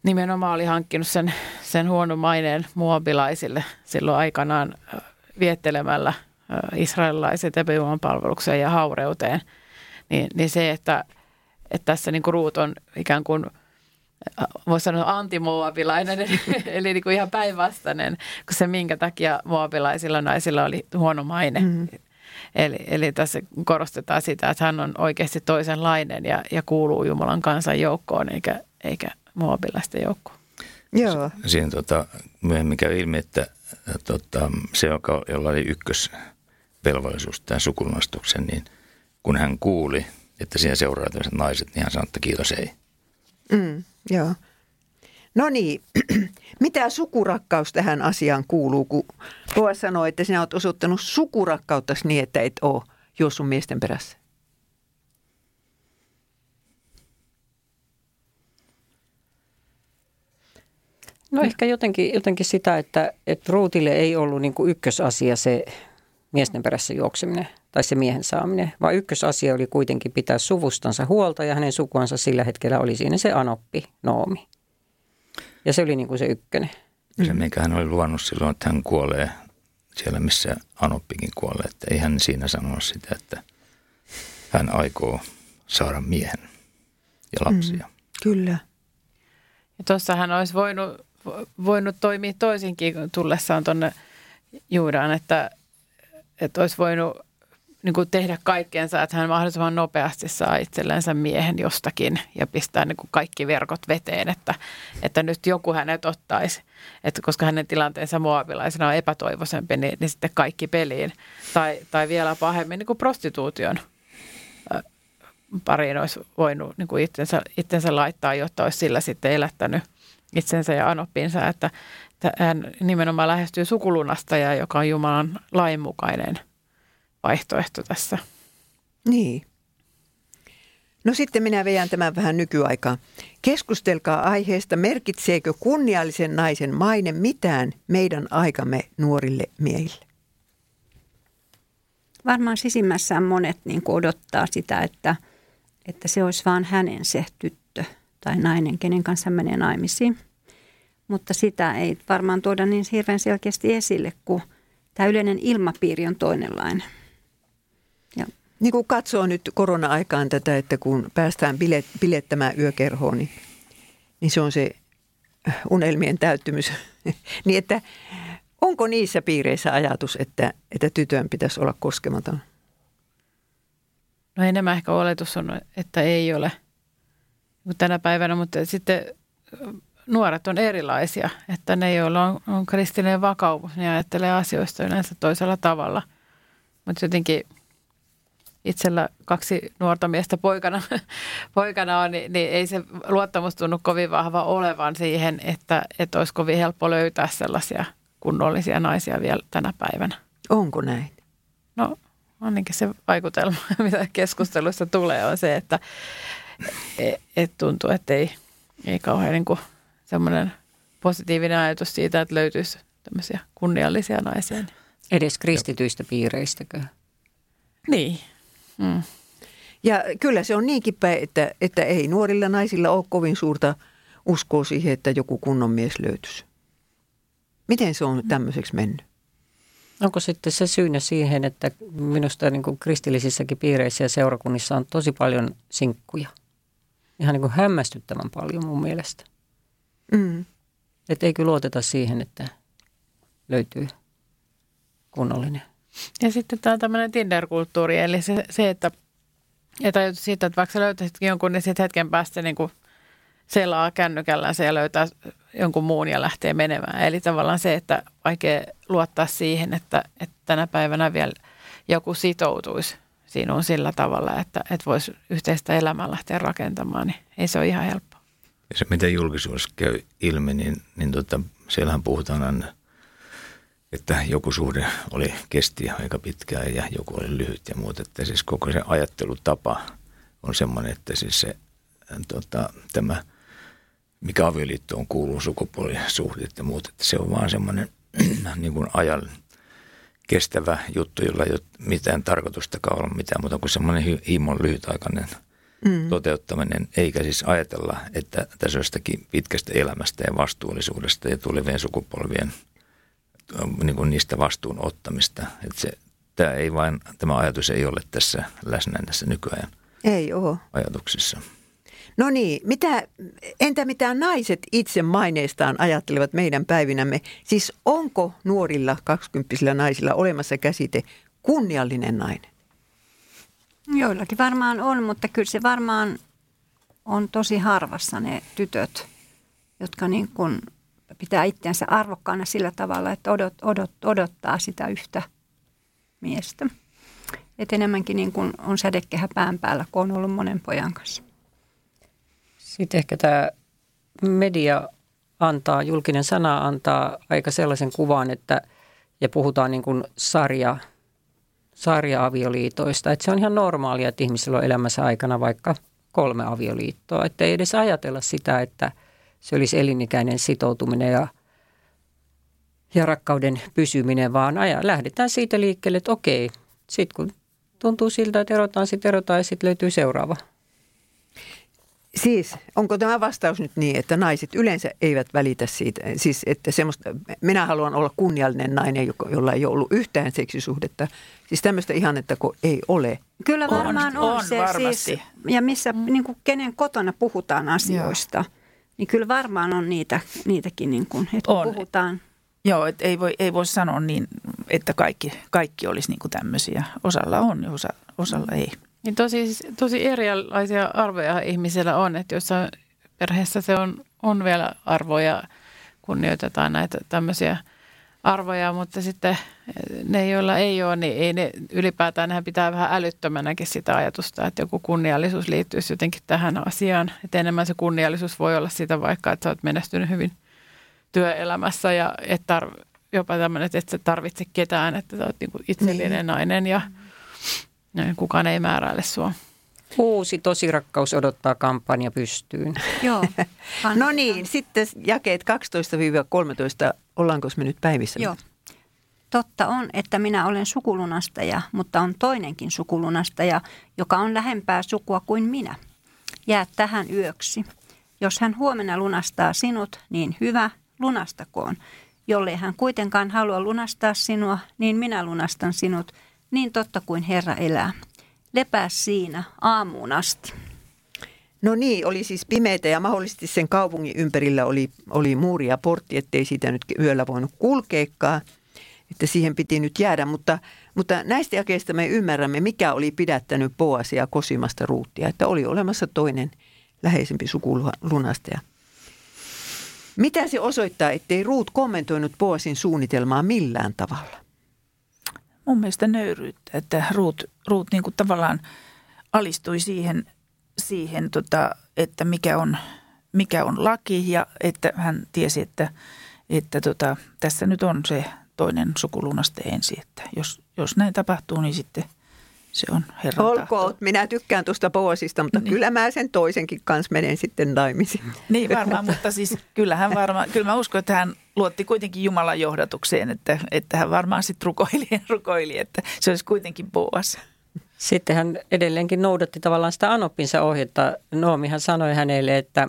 nimenomaan oli hankkinut sen, sen huonon maineen moabilaisille silloin aikanaan viettelemällä israelilaiset epäjumalan palvelukseen ja haureuteen, niin, niin se, että, että tässä niin kuin Ruut on ikään kuin – voisi sanoa antimoabilainen, eli, (laughs) eli niin kuin ihan päinvastainen kuin se, minkä takia moabilaisilla naisilla oli huono maine. Mm. Eli, eli tässä korostetaan sitä, että hän on oikeasti toisenlainen ja, ja kuuluu Jumalan kansan joukkoon eikä, eikä moabilaisten joukkoon. Joo. Siinä tota, myöhemmin käy ilmi, että tota, se, joka, jolla oli ykkösvelvollisuus tämän sukulunastuksen, niin kun hän kuuli, että siinä seuraa naiset, niin hän sanoi, että kiitos ei. Mm. Joo. No niin, (clears throat) mitä sukurakkaus tähän asiaan kuuluu, kun Poa sanoi, että sinä olet osoittanut sukurakkautta niin, että et ole juossut miesten perässä? No ehkä jotenkin, jotenkin sitä, että, että Ruutille ei ollut niin ykkösasia se miesten perässä juokseminen tai se miehen saaminen, vaan ykkösasia oli kuitenkin pitää suvustansa huolta ja hänen sukuansa sillä hetkellä oli siinä se Anoppi, Noomi. Ja se oli niin kuin se ykkönen. Se, mikä hän oli luvannut silloin, että hän kuolee siellä, missä Anoppikin kuolee. Että ei hän siinä sanonut sitä, että hän aikoo saada miehen ja lapsia. Mm, kyllä. Ja tuossa hän olisi voinut, voinut toimia toisinkin tullessaan tuonne Juudaan, että, että olisi voinut niin kuin tehdä kaikkeensa, että hän mahdollisimman nopeasti saa itsellensä miehen jostakin ja pistää niin kuin kaikki verkot veteen, että, että nyt joku hänet ottaisi. Että koska hänen tilanteensa muovilaisena on epätoivoisempi, niin, niin sitten kaikki peliin. Tai, tai vielä pahemmin niin kuin prostituution pariin olisi voinut niin kuin itsensä, itsensä laittaa, jotta olisi sillä sitten elättänyt itsensä ja anoppinsa, että, että hän nimenomaan lähestyy sukulunasta ja joka on Jumalan lainmukainen – vaihtoehto tässä. Niin. No sitten minä veän tämän vähän nykyaikaan. Keskustelkaa aiheesta, merkitseekö kunniallisen naisen maine mitään meidän aikamme nuorille miehille? Varmaan sisimmässään monet niin odottaa sitä, että, että se olisi vain hänen se tyttö tai nainen, kenen kanssa menee naimisiin. Mutta sitä ei varmaan tuoda niin hirveän selkeästi esille, kun tämä yleinen ilmapiiri on toinenlainen. Niin kuin katsoo nyt korona-aikaan tätä, että kun päästään bilet, bilettämään yökerhoon, niin, niin se on se unelmien täyttymys. (laughs) niin että onko niissä piireissä ajatus, että, että tytön pitäisi olla koskematon? No enemmän ehkä oletus on, että ei ole tänä päivänä, mutta sitten nuoret on erilaisia. Että ne, joilla on, on kristillinen vakaumus, niin ajattelee asioista yleensä toisella tavalla. Mutta jotenkin – itsellä kaksi nuorta miestä poikana, (laughs) poikana on, niin, niin ei se luottamus tunnu kovin vahva olevan siihen, että, että olisi kovin helppo löytää sellaisia kunnollisia naisia vielä tänä päivänä. Onko näin? No ainakin se vaikutelma, (laughs) mitä keskustelussa tulee, on se, että et, et tuntuu, että ei, ei kauhean niin semmoinen positiivinen ajatus siitä, että löytyisi tämmöisiä kunniallisia naisia. Edes kristityistä piireistäkö? Niin, Mm. Ja kyllä se on niinkin päin, että, että ei nuorilla naisilla ole kovin suurta uskoa siihen, että joku kunnon mies löytyisi. Miten se on tämmöiseksi mennyt? Onko sitten se syynä siihen, että minusta niin kuin kristillisissäkin piireissä ja seurakunnissa on tosi paljon sinkkuja? Ihan niin kuin hämmästyttävän paljon mun mielestä. Mm. Että eikö luoteta siihen, että löytyy kunnollinen. Ja sitten tämä on tämmöinen Tinder-kulttuuri, eli se, se että, että siitä, että vaikka sä löytäisitkin jonkun, niin sitten hetken päästä niin kuin selaa kännykällänsä ja löytää jonkun muun ja lähtee menemään. Eli tavallaan se, että vaikea luottaa siihen, että, että tänä päivänä vielä joku sitoutuisi sinuun sillä tavalla, että, että voisi yhteistä elämää lähteä rakentamaan, niin ei se ole ihan helppoa. Ja se, miten julkisuudessa käy ilmi, niin, niin tota, siellähän puhutaan aina – että joku suhde oli kesti aika pitkään ja joku oli lyhyt ja muuta. Että siis koko se ajattelutapa on semmoinen, että siis se, tota, tämä, mikä avioliittoon kuuluu, sukupuolisuhteet ja muut, että se on vaan semmoinen (clears throat) niin kuin ajan kestävä juttu, jolla ei ole mitään tarkoitustakaan olla mitään muuta kuin semmoinen himon lyhytaikainen mm. toteuttaminen, eikä siis ajatella, että tässä jostakin pitkästä elämästä ja vastuullisuudesta ja tulevien sukupolvien niin kuin niistä vastuun ottamista. Että se, tämä, ei vain, tämä ajatus ei ole tässä läsnä tässä nykyajan ei ole. ajatuksissa. No niin, mitä, entä mitä naiset itse maineistaan ajattelevat meidän päivinämme? Siis onko nuorilla kaksikymppisillä naisilla olemassa käsite kunniallinen nainen? Joillakin varmaan on, mutta kyllä se varmaan on tosi harvassa ne tytöt, jotka niin kuin pitää itseänsä arvokkaana sillä tavalla, että odot, odot, odottaa sitä yhtä miestä. Et enemmänkin niin kuin on sädekehä pään päällä, kun on ollut monen pojan kanssa. Sitten ehkä tämä media antaa, julkinen sana antaa aika sellaisen kuvan, että ja puhutaan niin kuin sarja, sarja-avioliitoista, että se on ihan normaalia, että ihmisillä on elämänsä aikana vaikka kolme avioliittoa. Että ei edes ajatella sitä, että se olisi elinikäinen sitoutuminen ja, ja rakkauden pysyminen, vaan aja, lähdetään siitä liikkeelle, että okei, sitten kun tuntuu siltä, että erotaan, sitten erotaan ja sitten löytyy seuraava. Siis, onko tämä vastaus nyt niin, että naiset yleensä eivät välitä siitä, siis että semmoista, minä haluan olla kunniallinen nainen, jolla ei ole ollut yhtään seksisuhdetta. Siis tämmöistä ihannetta, kun ei ole. Kyllä varmaan on, on, on se varmasti. siis, ja missä mm. niin kuin kenen kotona puhutaan asioista, Joo. Niin kyllä varmaan on niitä, niitäkin, niin kuin, että on. puhutaan. Joo, et ei, voi, ei voi sanoa niin, että kaikki, kaikki olisi niin kuin tämmöisiä. Osalla on ja osa, osalla ei. Niin tosi, tosi erilaisia arvoja ihmisillä on, että jossain perheessä se on, on vielä arvoja, kunnioitetaan näitä tämmöisiä arvoja, mutta sitten ne, joilla ei ole, niin ei ne ylipäätään, nehän pitää vähän älyttömänäkin sitä ajatusta, että joku kunniallisuus liittyisi jotenkin tähän asiaan. Että enemmän se kunniallisuus voi olla sitä vaikka, että sä oot menestynyt hyvin työelämässä ja et tarv- jopa tämmöinen, että et tarvitse ketään, että sä oot niinku itsellinen niin. nainen ja näin, kukaan ei määräile sua. Uusi tosirakkaus odottaa kampanja pystyyn. Joo. (laughs) no niin, sitten jakeet 12-13. Ollaanko me nyt päivissä? Joo. Totta on, että minä olen sukulunastaja, mutta on toinenkin sukulunastaja, joka on lähempää sukua kuin minä. Jää tähän yöksi. Jos hän huomenna lunastaa sinut, niin hyvä, lunastakoon. Jollei hän kuitenkaan halua lunastaa sinua, niin minä lunastan sinut – niin totta kuin Herra elää. Lepää siinä aamuun asti. No niin, oli siis pimeitä ja mahdollisesti sen kaupungin ympärillä oli, oli muuri ja portti, ettei siitä nyt yöllä voinut kulkeekaan. Että siihen piti nyt jäädä, mutta, mutta näistä jakeista me ymmärrämme, mikä oli pidättänyt Boasia kosimasta ruuttia. Että oli olemassa toinen läheisempi sukulunastaja. Mitä se osoittaa, ettei Ruut kommentoinut Boasin suunnitelmaa millään tavalla? mun mielestä nöyryyttä, että Ruut, Ruut niin kuin tavallaan alistui siihen, siihen tota, että mikä on, mikä on laki ja että hän tiesi, että, että tota, tässä nyt on se toinen sukulunaste ensin, että jos, jos näin tapahtuu, niin sitten – se on Herran Olkoon, tahto. minä tykkään tuosta Boasista, mutta niin. kyllä mä sen toisenkin kanssa menen sitten naimisiin. Niin varmaan, mutta siis kyllähän varmaan, kyllä mä uskon, että hän luotti kuitenkin Jumalan johdatukseen, että, että hän varmaan sitten rukoili, rukoili, että se olisi kuitenkin Boas. Sitten hän edelleenkin noudatti tavallaan sitä Anoppinsa ohjetta. Noomihan sanoi hänelle, että,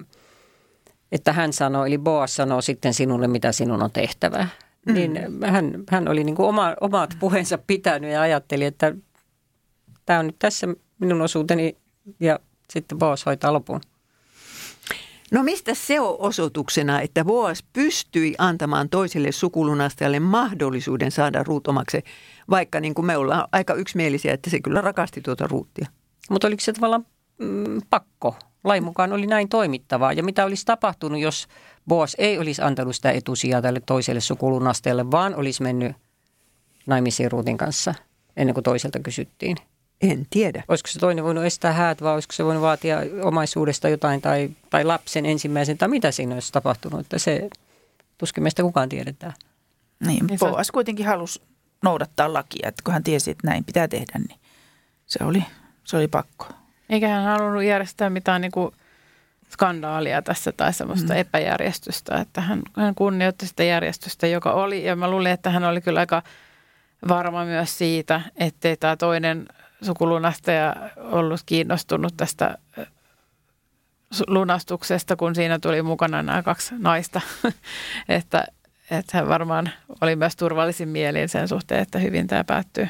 että hän sanoi, eli Boas sanoo sitten sinulle, mitä sinun on tehtävä. Mm. Niin hän, hän oli niin kuin oma, omat puheensa pitänyt ja ajatteli, että tämä on nyt tässä minun osuuteni ja sitten Boas hoitaa lopun. No mistä se on osoituksena, että Boas pystyi antamaan toiselle sukulunastajalle mahdollisuuden saada ruutomaksi, vaikka niin kuin me ollaan aika yksimielisiä, että se kyllä rakasti tuota ruuttia. Mutta oliko se tavallaan mm, pakko? Lain mukaan oli näin toimittavaa. Ja mitä olisi tapahtunut, jos Boas ei olisi antanut sitä etusijaa tälle toiselle sukulunastajalle, vaan olisi mennyt naimisiin ruutin kanssa ennen kuin toiselta kysyttiin? En tiedä. Olisiko se toinen voinut estää häät vai olisiko se voinut vaatia omaisuudesta jotain tai, tai lapsen ensimmäisen tai mitä siinä olisi tapahtunut. Että se tuskin meistä kukaan tiedetään. Niin, Boas kuitenkin halusi noudattaa lakia, että kun hän tiesi, että näin pitää tehdä, niin se oli, se oli pakko. Eikä hän halunnut järjestää mitään niin kuin skandaalia tässä tai semmoista mm. epäjärjestystä, että hän, hän kunnioitti sitä järjestystä, joka oli. Ja mä luulin, että hän oli kyllä aika varma myös siitä, ettei tämä toinen sukulunastaja ollut kiinnostunut tästä lunastuksesta, kun siinä tuli mukana nämä kaksi naista. (laughs) että, että hän varmaan oli myös turvallisin mielin sen suhteen, että hyvin tämä päättyy.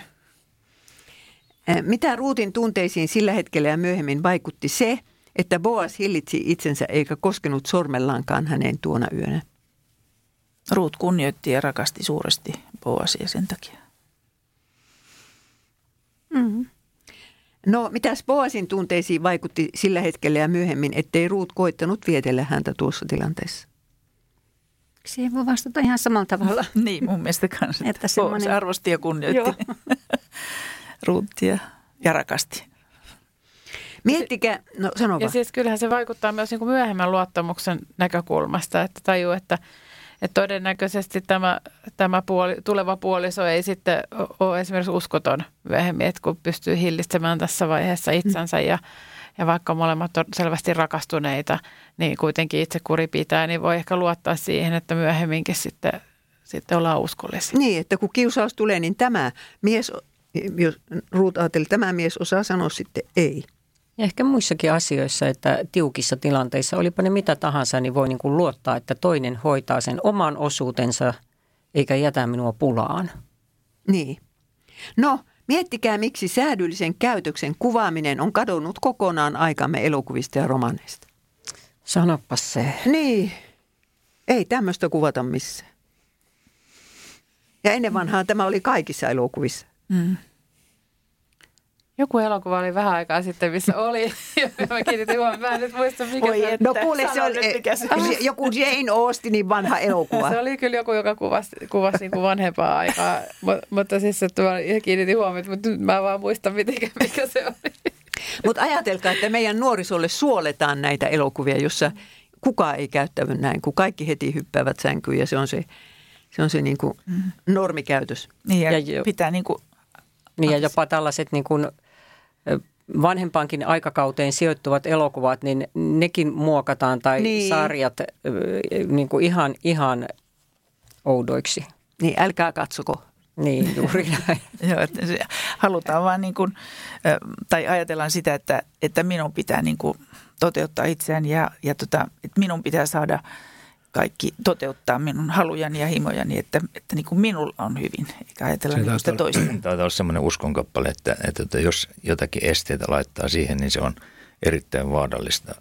Mitä Ruutin tunteisiin sillä hetkellä ja myöhemmin vaikutti se, että Boas hillitsi itsensä eikä koskenut sormellaankaan häneen tuona yönä? Ruut kunnioitti ja rakasti suuresti Boasia sen takia. Mm-hmm. No, mitäs Boasin tunteisiin vaikutti sillä hetkellä ja myöhemmin, ettei Ruut koittanut vietellä häntä tuossa tilanteessa? Siihen voi vastata ihan samalla tavalla. (laughs) niin, mun mielestä kanssa. Että semmoinen... Boas arvosti ja kunnioitti (laughs) Ruuttia ja rakasti. Miettikää, no sano Ja siis kyllähän se vaikuttaa myös niin kuin myöhemmän luottamuksen näkökulmasta, että tajuu, että – että todennäköisesti tämä, tämä puoli, tuleva puoliso ei sitten ole esimerkiksi uskoton myöhemmin, että kun pystyy hillistämään tässä vaiheessa itsensä ja, ja vaikka molemmat on selvästi rakastuneita, niin kuitenkin itse kuri pitää, niin voi ehkä luottaa siihen, että myöhemminkin sitten, sitten ollaan uskollisia. Niin, että kun kiusaus tulee, niin tämä mies, jos Ruut ajatteli, tämä mies osaa sanoa sitten ei. Ja ehkä muissakin asioissa, että tiukissa tilanteissa, olipa ne mitä tahansa, niin voi niin kuin luottaa, että toinen hoitaa sen oman osuutensa eikä jätä minua pulaan. Niin. No, miettikää miksi säädyllisen käytöksen kuvaaminen on kadonnut kokonaan aikamme elokuvista ja romaneista. Sanoppa se. Niin. Ei tämmöistä kuvata missään. Ja ennen vanhaa tämä oli kaikissa elokuvissa. Mm. Joku elokuva oli vähän aikaa sitten, missä oli. (laughs) mä kiinnitin huomioon, mä en nyt muista mikä Oi, se No kuule, se oli mikä se joku Jane Austenin vanha elokuva. se oli kyllä joku, joka kuvasi, kuvasi niin kuin vanhempaa aikaa, mutta, mutta siis että mä kiinnitin huomioon, mutta nyt mä vaan muistan, mikä, mikä se oli. Mutta ajatelkaa, että meidän nuorisolle suoletaan näitä elokuvia, jossa kukaan ei käyttävä näin, kun kaikki heti hyppäävät sänkyyn ja se on se, se, on se niin kuin mm. normikäytös. Niin ja, ja pitää niin kuin niin ja jopa tällaiset niin kuin vanhempaankin aikakauteen sijoittuvat elokuvat, niin nekin muokataan tai niin. sarjat niin kuin ihan, ihan oudoiksi. Niin, älkää katsoko. Niin, juuri (laughs) näin. Joo, että halutaan vaan niin kuin, tai ajatellaan sitä, että, että minun pitää niin kuin toteuttaa itseään ja, ja tota, että minun pitää saada – kaikki toteuttaa minun halujani ja himojani, että, että niin kuin minulla on hyvin, eikä ajatella niin sitä toista. Tämä on sellainen uskonkappale, että, että, että jos jotakin esteitä laittaa siihen, niin se on erittäin vaarallista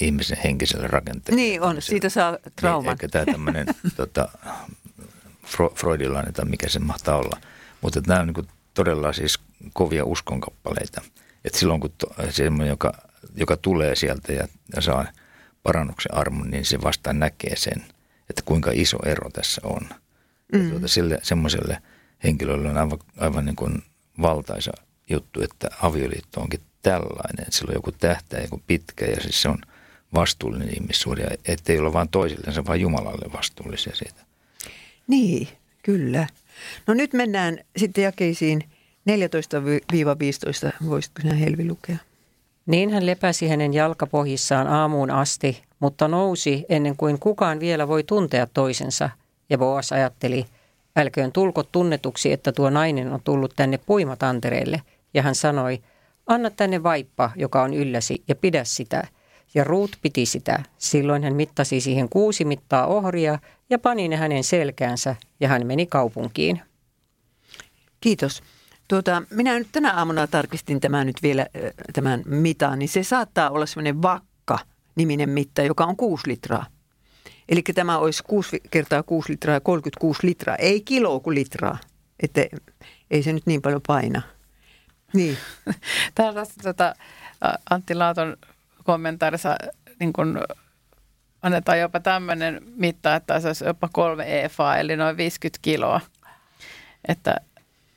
ihmisen henkiselle rakenteelle. Niin on, siitä saa trauman. Eikä tämä tämmöinen (laughs) tota, freudilainen tai mikä se mahtaa olla. Mutta nämä on niin todella siis kovia uskonkappaleita. Että silloin kun to, semmoinen, joka, joka tulee sieltä ja, ja saa – parannuksen armon, niin se vasta näkee sen, että kuinka iso ero tässä on. Mm. tuota, sille, semmoiselle henkilölle on aivan, aivan niin kuin valtaisa juttu, että avioliitto onkin tällainen, että sillä on joku tähtäin, joku pitkä ja siis se on vastuullinen ihmissuhde, ettei olla vain toisillensa, vaan Jumalalle vastuullisia siitä. Niin, kyllä. No nyt mennään sitten jakeisiin 14-15. Voisitko sinä Helvi lukea? Niin hän lepäsi hänen jalkapohjissaan aamuun asti, mutta nousi ennen kuin kukaan vielä voi tuntea toisensa. Ja Boas ajatteli, älköön tulko tunnetuksi, että tuo nainen on tullut tänne puimatantereelle. Ja hän sanoi, anna tänne vaippa, joka on ylläsi, ja pidä sitä. Ja Ruut piti sitä. Silloin hän mittasi siihen kuusi mittaa ohria ja pani ne hänen selkäänsä, ja hän meni kaupunkiin. Kiitos. Tuota, minä nyt tänä aamuna tarkistin tämän nyt vielä tämän mitan, niin se saattaa olla semmoinen vakka-niminen mitta, joka on 6 litraa. Eli tämä olisi 6 kertaa 6 litraa 36 litraa, ei kiloa kuin litraa. Että ei se nyt niin paljon paina. Niin. (laughs) Täällä tota, Antti Laaton kommentaarissa niin kun annetaan jopa tämmöinen mitta, että se olisi jopa kolme EFA, eli noin 50 kiloa. Että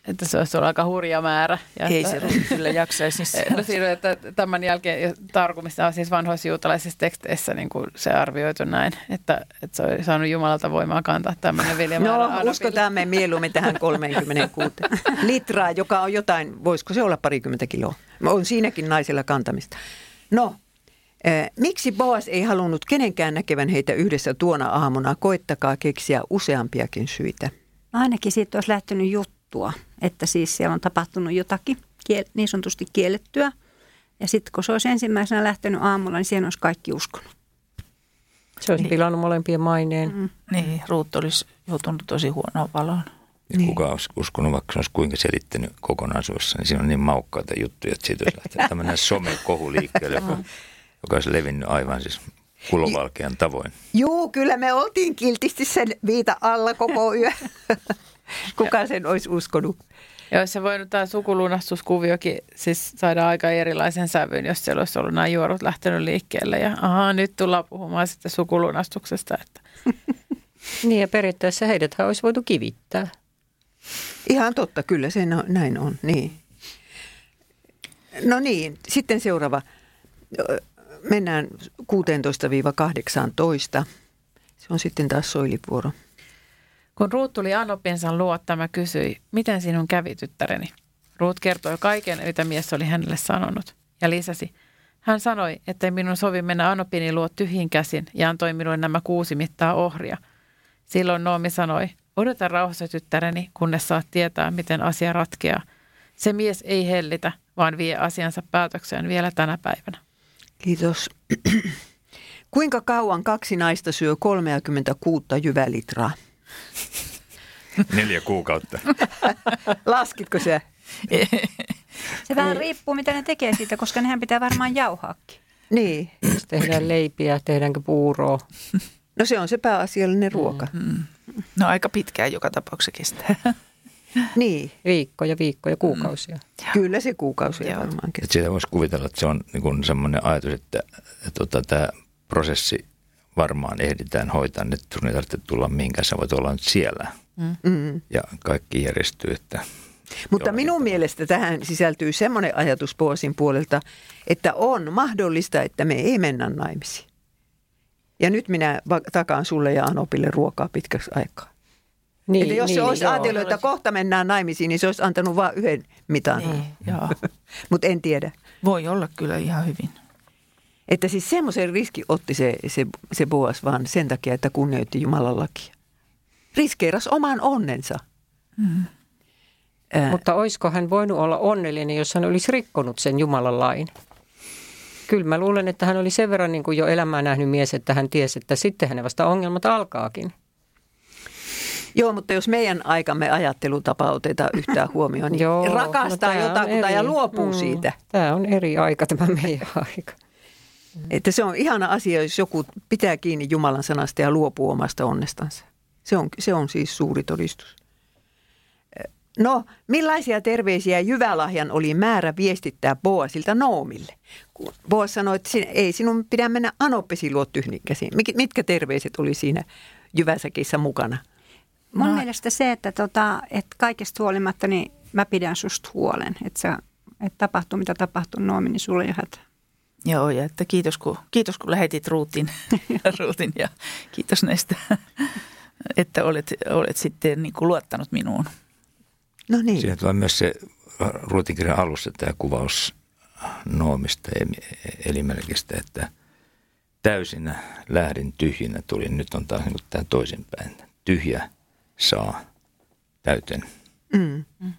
että se olisi ollut aika hurja määrä. Ja Ei että, se kyllä jaksaisi. (laughs) no siinä, että tämän jälkeen tarkumista on siis vanhoissa juutalaisissa teksteissä niin kuin se arvioitu näin, että, että se on saanut Jumalalta voimaa kantaa tämmöinen viljamäärä. No uskotaan me mieluummin tähän 36 (laughs) litraa, joka on jotain, voisiko se olla parikymmentä kiloa? On siinäkin naisilla kantamista. No, Eh, miksi Boas ei halunnut kenenkään näkevän heitä yhdessä tuona aamuna? Koittakaa keksiä useampiakin syitä. Ainakin siitä olisi lähtenyt juttu juttua. Että siis siellä on tapahtunut jotakin kiel- niin sanotusti kiellettyä. Ja sitten kun se olisi ensimmäisenä lähtenyt aamulla, niin siihen olisi kaikki uskonut. Se olisi pilannut molempien maineen. Mm. Niin, Ruut olisi joutunut tosi huonoon valoon. Ja niin. kuka olisi uskonut, vaikka se olisi kuinka selittänyt kokonaisuudessaan, niin siinä on niin maukkaita juttuja, että siitä olisi lähtenyt tämmöinen somekohu liikkeelle, joka, joka olisi levinnyt aivan siis kulovalkean tavoin. Joo, kyllä me oltiin kiltisti sen viita alla koko yö. (laughs) Kuka sen olisi uskonut? Ja olisi se voinut tämä sukulunastuskuviokin siis saada aika erilaisen sävyn, jos siellä olisi ollut nämä juorut lähtenyt liikkeelle. Ja aha, nyt tullaan puhumaan sitten sukulunastuksesta. Että. (laughs) niin ja periaatteessa heidät olisi voitu kivittää. Ihan totta, kyllä se no, näin on, niin. No niin, sitten seuraava. Mennään 16-18. Se on sitten taas soilivuoro. Kun Ruut tuli Anopinsa luo, tämä kysyi, miten sinun kävi tyttäreni? Ruut kertoi kaiken, mitä mies oli hänelle sanonut, ja lisäsi, hän sanoi, että minun sovi mennä Anopini luo tyhjin käsin ja antoi minulle nämä kuusi mittaa ohria. Silloin Noomi sanoi, odota rauhassa tyttäreni, kunnes saat tietää, miten asia ratkeaa. Se mies ei hellitä, vaan vie asiansa päätökseen vielä tänä päivänä. Kiitos. (clears throat) Kuinka kauan kaksi naista syö 36 jyvälitraa? Neljä kuukautta. (laughs) Laskitko se? Se vähän riippuu, mitä ne tekee siitä, koska nehän pitää varmaan jauhaakin. Niin. Jos tehdään leipiä, tehdäänkö puuroa. No se on se pääasiallinen ruoka. Mm. No aika pitkään joka tapauksessa kestää. Niin. Viikkoja, viikkoja, kuukausia. Mm. Kyllä se kuukausia Joo. varmaan kestää. Sitä voisi kuvitella, että se on niin semmoinen ajatus, että, että tota, tämä prosessi varmaan ehditään hoitaa, että sun ei tarvitse tulla mihinkään, sä voit olla nyt siellä. Mm. Ja kaikki järjestyy, että mutta minun mielestä tähän sisältyy semmoinen ajatus Poosin puolelta, että on mahdollista, että me ei mennä naimisiin. Ja nyt minä takaan sulle ja Anopille ruokaa pitkäksi aikaa. Niin, että jos niin, se olisi joo, ajatellut, että kohta mennään naimisiin, niin se olisi antanut vain yhden mitan. Niin, (laughs) Mutta en tiedä. Voi olla kyllä ihan hyvin. Että siis semmoisen riski otti se, se, se Boas vaan sen takia, että kunnioitti Jumalan lakia. Riskeeras oman onnensa. Mm. Ää. Mutta olisiko hän voinut olla onnellinen, jos hän olisi rikkonut sen Jumalan lain? Kyllä mä luulen, että hän oli sen verran niin kuin jo elämää nähnyt mies, että hän tiesi, että sitten hänen vasta ongelmat alkaakin. Joo, mutta jos meidän aikamme ajattelutapa otetaan yhtään huomioon, niin (laughs) Joo, rakastaa no jotakuta ja luopuu mm, siitä. Tämä on eri aika tämä meidän aika. Että se on ihana asia, jos joku pitää kiinni Jumalan sanasta ja luopuu omasta onnestansa. Se on, se on siis suuri todistus. No, millaisia terveisiä Jyvälahjan oli määrä viestittää Boasilta Noomille? Boas sanoi, että ei sinun pidä mennä Anoppesi luo tyhninkäsiin. Mitkä terveiset oli siinä Jyväsäkissä mukana? Mun no. mielestä se, että, tota, että kaikesta huolimatta niin mä pidän susta huolen. Että, sä, että tapahtuu mitä tapahtuu Noomi, niin sulla ei hätä. Joo, ja että kiitos kun, kiitos kun lähetit ruutin, (laughs) ruutin ja kiitos näistä, että olet, olet sitten niin kuin luottanut minuun. No niin. Siinä tulee myös se ruutinkirjan alussa tämä kuvaus Noomista ja elimelkistä, että täysin lähdin tyhjinä tulin. Nyt on taas niin tämä toisinpäin. Tyhjä saa täyten. Mm. Mm.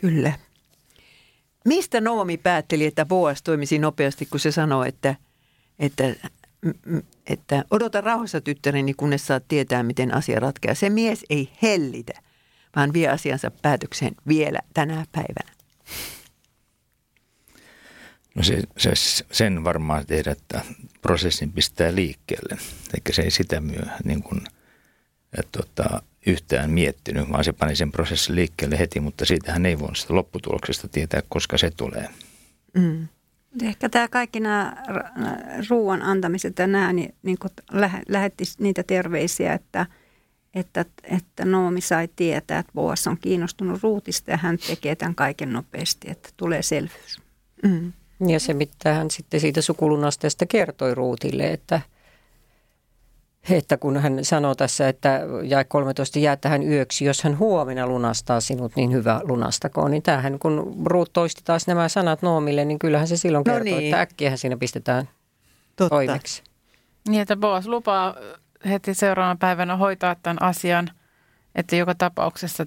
Kyllä. Mistä Noomi päätteli, että Boas toimisi nopeasti, kun se sanoi, että, että, että odota rauhassa tyttäreni, kunnes saat tietää, miten asia ratkeaa. Se mies ei hellitä, vaan vie asiansa päätökseen vielä tänä päivänä. No se, se, sen varmaan tehdä, että prosessin pistää liikkeelle. Eikä se ei sitä myö niin kuin, että, tota, yhtään miettinyt, vaan se pani sen prosessin liikkeelle heti, mutta siitähän ei voi sitä lopputuloksesta tietää, koska se tulee. Mm. Ehkä tämä kaikki nämä ruoan antamiset ja nämä, niin, niin lähetti niitä terveisiä, että, että, että Noomi sai tietää, että Boas on kiinnostunut ruutista ja hän tekee tämän kaiken nopeasti, että tulee selvyys. Mm. Ja se, mitä hän sitten siitä sukulunasteesta kertoi Ruutille, että – että kun hän sanoo tässä, että jäi 13 jää tähän yöksi, jos hän huomenna lunastaa sinut, niin hyvä lunastakoon. Niin tämähän, kun Ruut toisti taas nämä sanat Noomille, niin kyllähän se silloin no kertoo, niin. että äkkiähän siinä pistetään Totta. toimeksi. Niin, että Boas lupaa heti seuraavana päivänä hoitaa tämän asian, että joka tapauksessa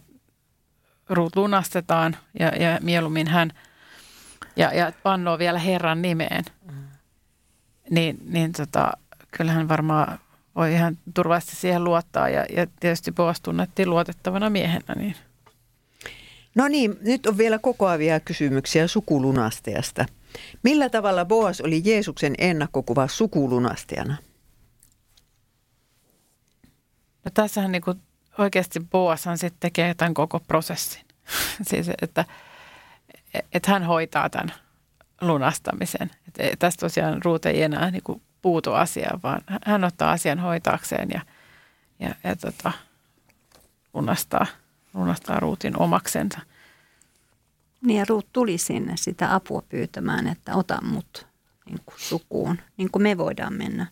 Ruut lunastetaan ja, ja mieluummin hän ja, ja vannoo vielä Herran nimeen, mm. niin, niin tota, kyllähän varmaan voi ihan turvallisesti siihen luottaa ja, ja tietysti Boas tunnettiin luotettavana miehenä. Niin. No niin, nyt on vielä kokoavia kysymyksiä sukulunastajasta. Millä tavalla Boas oli Jeesuksen ennakkokuva sukulunastajana? No tässähän niin kuin oikeasti Boashan sitten tekee tämän koko prosessin. (laughs) siis, että, että hän hoitaa tämän lunastamisen. Että tästä tosiaan Ruut ei enää niin kuin puutu asiaan, vaan hän ottaa asian hoitaakseen ja, ja, ja tota, lunastaa, lunastaa Ruutin omaksensa. Niin ja Ruut tuli sinne sitä apua pyytämään, että ota mut niin kuin sukuun, niin kuin me voidaan mennä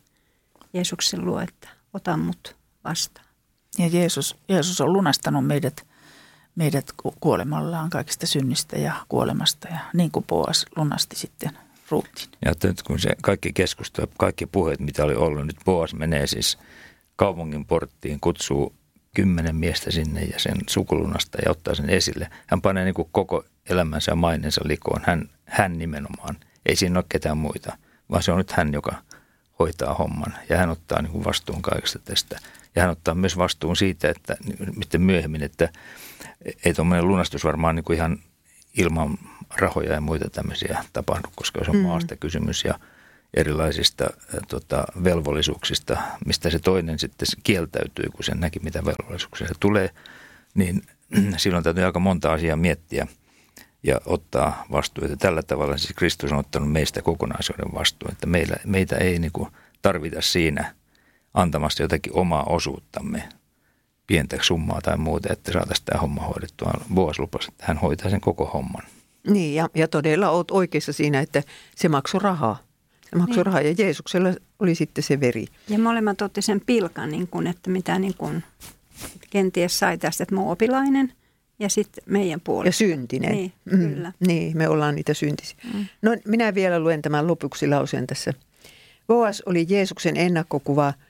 Jeesuksen luo, että ota mut vastaan. Ja Jeesus, Jeesus on lunastanut meidät, meidät kuolemallaan kaikista synnistä ja kuolemasta ja niin kuin Boas lunasti sitten Ruutin. Ja nyt kun se kaikki keskustelu, kaikki puheet, mitä oli ollut, nyt Boas menee siis kaupungin porttiin, kutsuu kymmenen miestä sinne ja sen sukulunasta ja ottaa sen esille. Hän panee niin kuin koko elämänsä ja mainensa likoon. Hän, hän nimenomaan. Ei siinä ole ketään muita, vaan se on nyt hän, joka hoitaa homman. Ja hän ottaa niin kuin vastuun kaikesta tästä. Ja hän ottaa myös vastuun siitä, että miten myöhemmin, että ei tuommoinen lunastus varmaan niin kuin ihan ilman rahoja ja muita tämmöisiä tapahdu, koska se on mm. maasta kysymys ja erilaisista äh, tota, velvollisuuksista, mistä se toinen sitten kieltäytyy, kun sen näki, mitä velvollisuuksia se tulee, niin (clears throat) silloin täytyy aika monta asiaa miettiä ja ottaa vastuuta. Tällä tavalla siis Kristus on ottanut meistä kokonaisuuden vastuun, että meillä, meitä ei niin kuin tarvita siinä antamasta jotakin omaa osuuttamme, pientä summaa tai muuta, että saataisiin tämä homma hoidettua. Boas lupasi, että hän hoitaa sen koko homman. Niin, ja, ja todella olet oikeassa siinä, että se maksoi rahaa. Se maksoi niin. rahaa ja Jeesuksella oli sitten se veri. Ja molemmat otti sen pilkan, niin kuin, että mitä niin kuin, kenties sai tästä, että opilainen ja sitten meidän puolesta. Ja syntinen. Niin, mm, kyllä. Niin, me ollaan niitä syntisiä. Mm. No minä vielä luen tämän lopuksi lauseen tässä. Boas oli Jeesuksen ennakkokuva –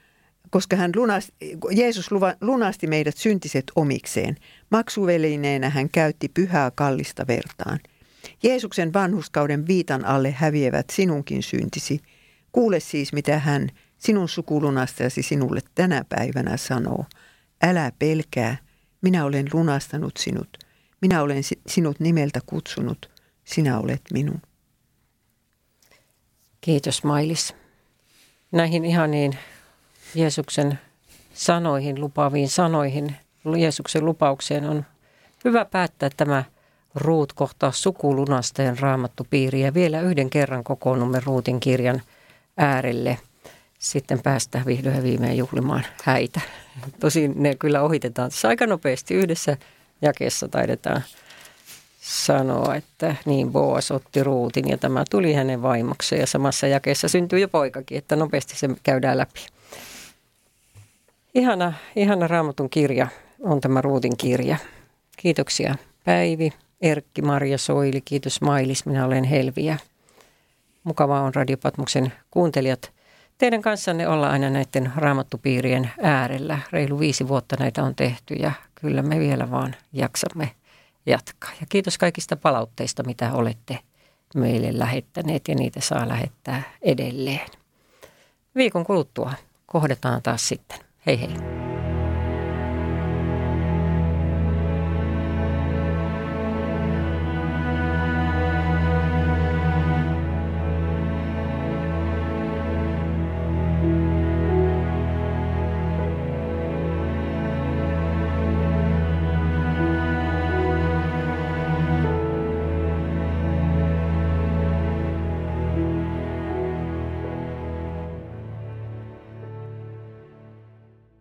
koska hän lunasti, Jeesus lunasti meidät syntiset omikseen. Maksuvelineenä hän käytti pyhää kallista vertaan. Jeesuksen vanhuskauden viitan alle häviävät sinunkin syntisi. Kuule siis, mitä hän, sinun sukulunastajasi sinulle tänä päivänä sanoo. Älä pelkää, minä olen lunastanut sinut. Minä olen sinut nimeltä kutsunut. Sinä olet minun. Kiitos Mailis. Näihin ihaniin Jeesuksen sanoihin, lupaaviin sanoihin, Jeesuksen lupaukseen on hyvä päättää tämä Ruut kohtaa sukulunasteen raamattupiiri ja vielä yhden kerran kokoonnumme Ruutin kirjan äärelle. Sitten päästä vihdoin ja viimein juhlimaan häitä. (laughs) Tosin ne kyllä ohitetaan tässä aika nopeasti yhdessä jakeessa taidetaan sanoa, että niin Boas otti ruutin ja tämä tuli hänen vaimokseen ja samassa jakeessa syntyi jo poikakin, että nopeasti se käydään läpi. Ihana, ihana raamatun kirja on tämä Ruutin kirja. Kiitoksia Päivi, Erkki, Marja Soili, kiitos Mailis, minä olen Helviä. Mukavaa on Radiopatmuksen kuuntelijat. Teidän kanssanne olla aina näiden raamattupiirien äärellä. Reilu viisi vuotta näitä on tehty ja kyllä me vielä vaan jaksamme jatkaa. Ja kiitos kaikista palautteista, mitä olette meille lähettäneet ja niitä saa lähettää edelleen. Viikon kuluttua kohdataan taas sitten. Hei hei.